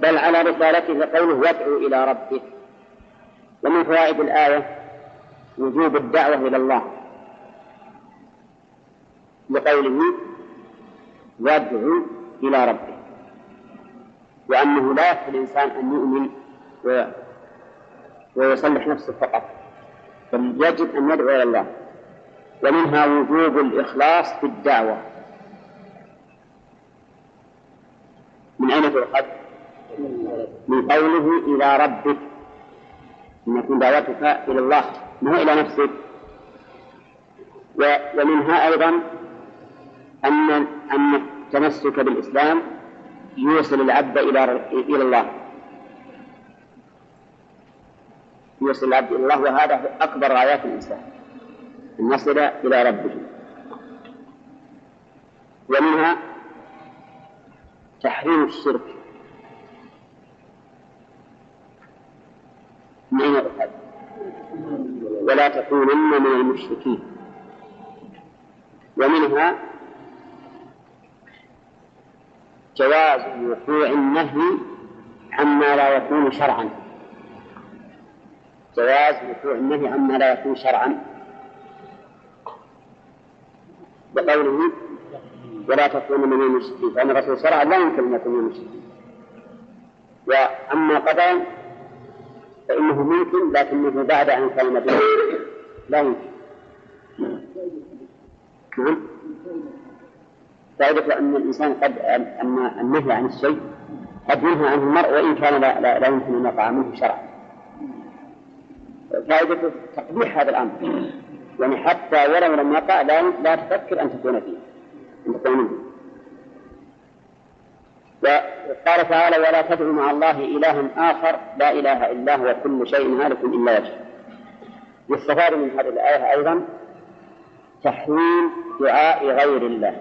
بل على رسالته قوله وادعو إلى ربك. ومن فوائد الآية وجوب الدعوة إلى الله. لقوله وادعو إلى ربك وأنه لا يكفي الإنسان أن يؤمن ويصلح نفسه فقط بل يجب أن يدعو إلى الله. ومنها وجوب الإخلاص في الدعوة. من أين تؤخذ؟ من قوله إلى ربك. أن يكون دعوتك إلى الله ما إلى نفسك؟ ومنها أيضا أن أن التمسك بالإسلام يوصل العبد إلى إلى الله. يوصل العبد إلى الله وهذا أكبر غايات الإنسان. أن يصل إلى ربه. ومنها تحريم الشرك. من أين؟ ولا تكونن من المشركين. ومنها جواز وقوع النهي عما لا يكون شرعا. جواز وقوع النهي عما لا يكون شرعا. بقوله ولا تكونوا من المشركين فإن الرسول شرع لا يمكن أن يكون من المشركين. وأما قدرا فإنه ممكن لكنه بعد أن كان مدينة لا يمكن. نعم. فائدة أن الإنسان قد أن النهي عن الشيء قد ينهى عنه المرء وإن كان لا, لا, لا يمكن أن يقع منه شرعا. فائدة تقبيح هذا الأمر. يعني حتى ولو لم يقع لا لا تفكر أن تكون فيه. أن تكون منه. وقال تعالى ولا تدعوا مع الله إلها آخر لا إله إلا هو كل شيء هالك إلا وجهه. يستفاد من هذه الآية أيضا تحويل دعاء غير الله.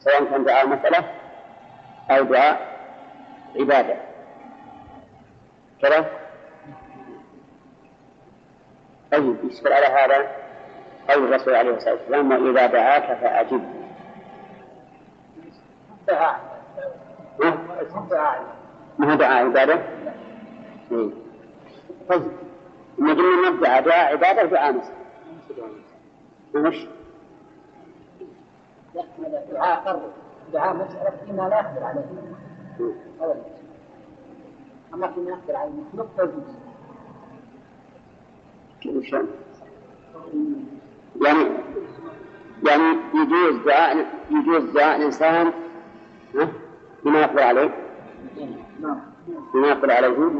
سواء كان دعاء مسألة أو دعاء عبادة كذا طيب يشكل على هذا قول الرسول عليه الصلاة والسلام وإذا دعاك فأجب ما هو دعاء عبادة؟ إيه. طيب نقول نبدأ دعاء عبادة ودعاء مسألة وش؟ دعاء قرب. دعاء مسألة فيما لا يقدر عليه. أولا. أما فيما يقدر عليه. فيجوز كيف يعني يعني يجوز دعاء يجوز دعاء الإنسان بما يقدر عليه. بما يقدر عليه.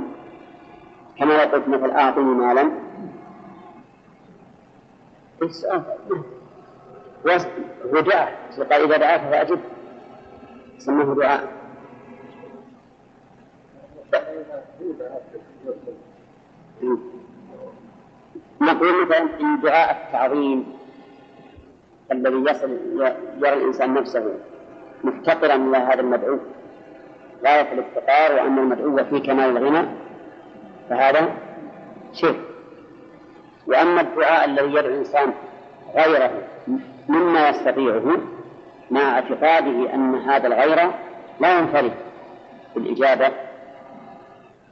كما قلت مثلا أعطني مالا. السؤال هو دعاء قال إذا دعاك فأجب. سموه دعاء. نقول مثلا إن دعاء التعظيم الذي يصل يرى الإنسان نفسه مفتقرا إلى هذا المدعو غاية الافتقار وأن المدعو في كمال الغنى فهذا شرك. وأما الدعاء الذي يدعو الإنسان غيره. مما يستطيعه مع اعتقاده أن هذا الغير لا ينفرد بالإجابة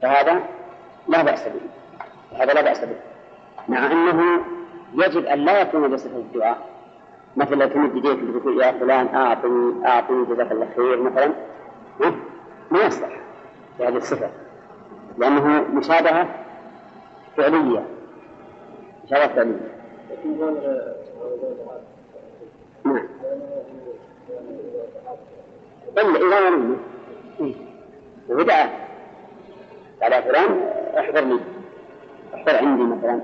فهذا لا بأس به. هذا لا بأس به. مع أنه يجب أن لا يكون بصفة الدعاء. مثلا تمد يديك وتقول يا فلان أعطني أعطني جزاك الله خير مثلا. ما يصلح بهذه الصفة. لأنه مشابهة فعلية. مشابهة فعلية. نعم. إلا إذا ظلمنا ودعا قال فلان احضر لي احضر عندي مثلا.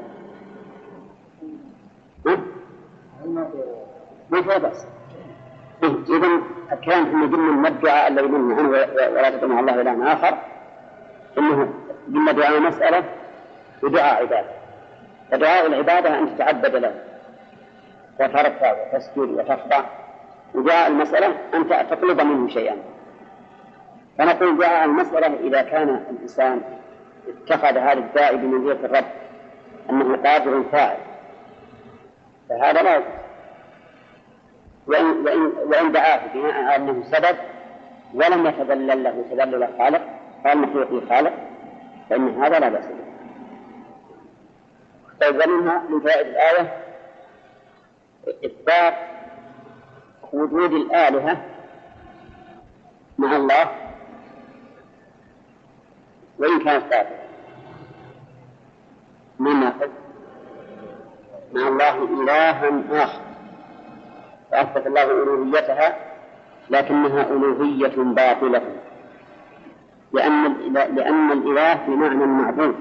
ها؟ ما في بأس. إذا الكلام في ضمن الدعاء الذي منه عنه ولا تدعو الله إلها آخر. إنه ضمن دعاء مسألة ودعاء عبادة. فدعاء العبادة أن تتعبد له. وترفع وتسجد وتخضع. ودعاء المسألة أن تطلب منه شيئا. فنقول دعاء المسألة إذا كان الإنسان اتخذ هذا الداعي بمنزلة الرب أنه قادر فاعل. فهذا لا وإن, وإن, وإن دعاه بناء على أنه سبب ولم يتذلل له تذلل الخالق قال مخلوق خالق فإن هذا لا بأس به. طيب ومنها من فوائد الآية إثبات وجود الآلهة مع الله وإن كانت كافرة ما ناخذ مع الله إلها آخر. فأثبت الله ألوهيتها لكنها ألوهية باطلة. لأن لأن الإله بمعنى المعبود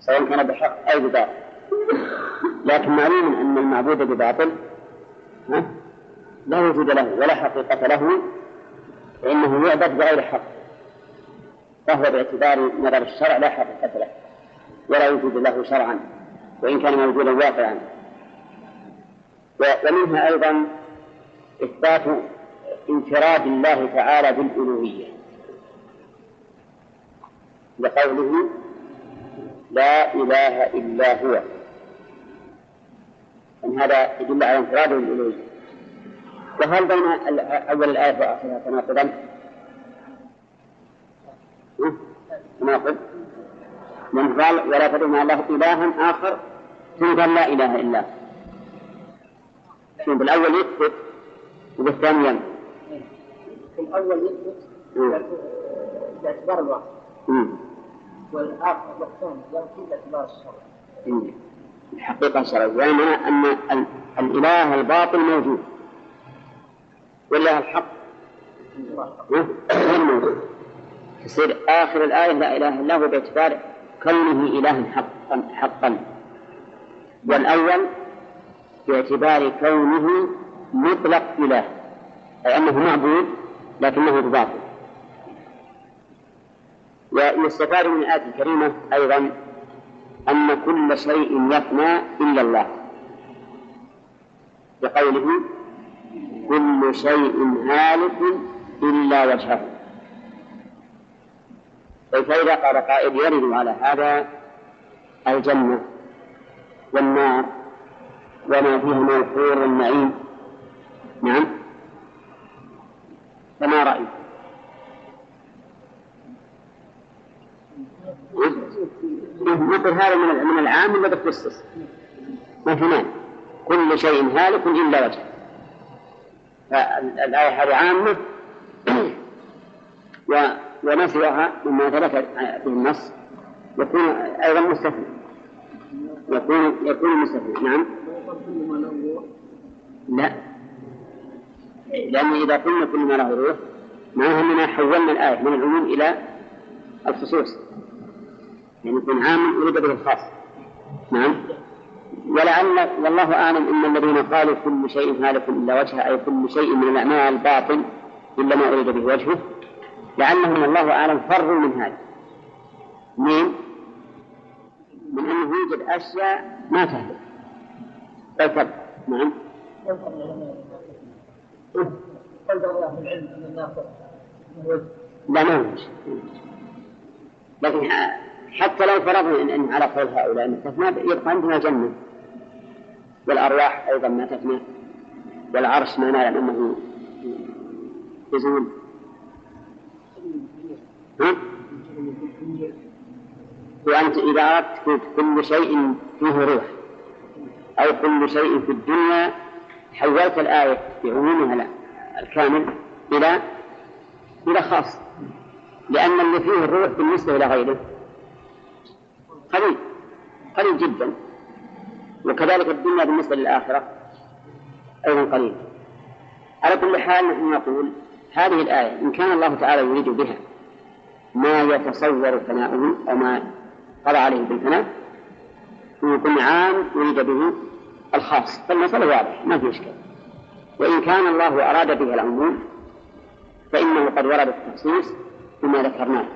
سواء كان بحق أو بباطل. لكن معلوم أن المعبود بباطل لا وجود له ولا حقيقة له فإنه يعبد بغير حق. فهو باعتبار نظر الشرع لا حقيقة له ولا وجود له شرعا وإن كان موجودا واقعا. ومنها أيضا إثبات انفراد الله تعالى بالألوهية. لقوله لا إله إلا هو. هذا يدل على انفراده بالألوهية وهل بين أول الآية وآخرها تناقضا؟ تناقض من قال ولا تدعو مع الله إلها آخر. ثم قال لا إله إلا هو شوف بالأول يثبت وبالثاني ينفي في الأول يثبت باعتبار الوقت والآخر والثاني ينفي باعتبار الشرع الحقيقة الشرعية يعني أن الإله الباطل موجود. والله الحق. غير موجود تصير آخر الآية لا إله إلا هو باعتبار كونه إلها حقا حقا. والأول باعتبار كونه مطلق إله. أي أنه معبود لكنه بباطل ويستفاد من الآية الكريمة أيضا أن كل شيء يفنى إلا الله. بقوله كل شيء هالك إلا وجهه. فإذا قال قائل يرد على هذا الجنة والنار وما فيها من الحور والنعيم نعم. فما رأيك؟ مثل هذا من من العام ولا بتخصص؟ ما في مانع. كل شيء هالك إلا وجهه فالآية هذه عامة. ونسيها مما ثبت به النص. يكون أيضا مستثنى. يكون يكون مستثنى. نعم. لا. لأن إذا قلنا كل ما له روح معناها أننا حولنا الآية من العموم إلى الخصوص. يعني يكون عام أريد به الخاص. نعم. ولعل والله أعلم أن الذين قالوا كل شيء هالك إلا وجهه أي كل شيء من الأعمال باطل إلا ما أريد به وجهه لعلهم الله أعلم فروا من هذا. من من أنه يوجد أشياء ما تهلك. بل تبقى نعم. لا ما هو لكن حتى لو فرضنا إن, إن على قول هؤلاء أن تفنى يبقى عندنا جنة. والأرواح أيضا ما تفنى. والعرش ما نعلم أنه يزول. ها؟ وأنت إذا أردت كل شيء فيه روح أو كل شيء في الدنيا حولت الآية بعمومها الكامل إلى إلى خاص. لأن اللي فيه الروح بالنسبة إلى غيره. قليل قليل جدا. وكذلك الدنيا بالنسبة للآخرة أيضا قليل. على كل حال نحن نقول هذه الآية إن كان الله تعالى يريد بها ما يتصور ثناؤه أو ما قضى عليه بالفناء يكون عام يريد به الخاص. فالمسألة واضحة ما في إشكال. وإن كان الله أراد به العموم فإنه قد ورد التخصيص بما ذكرناه.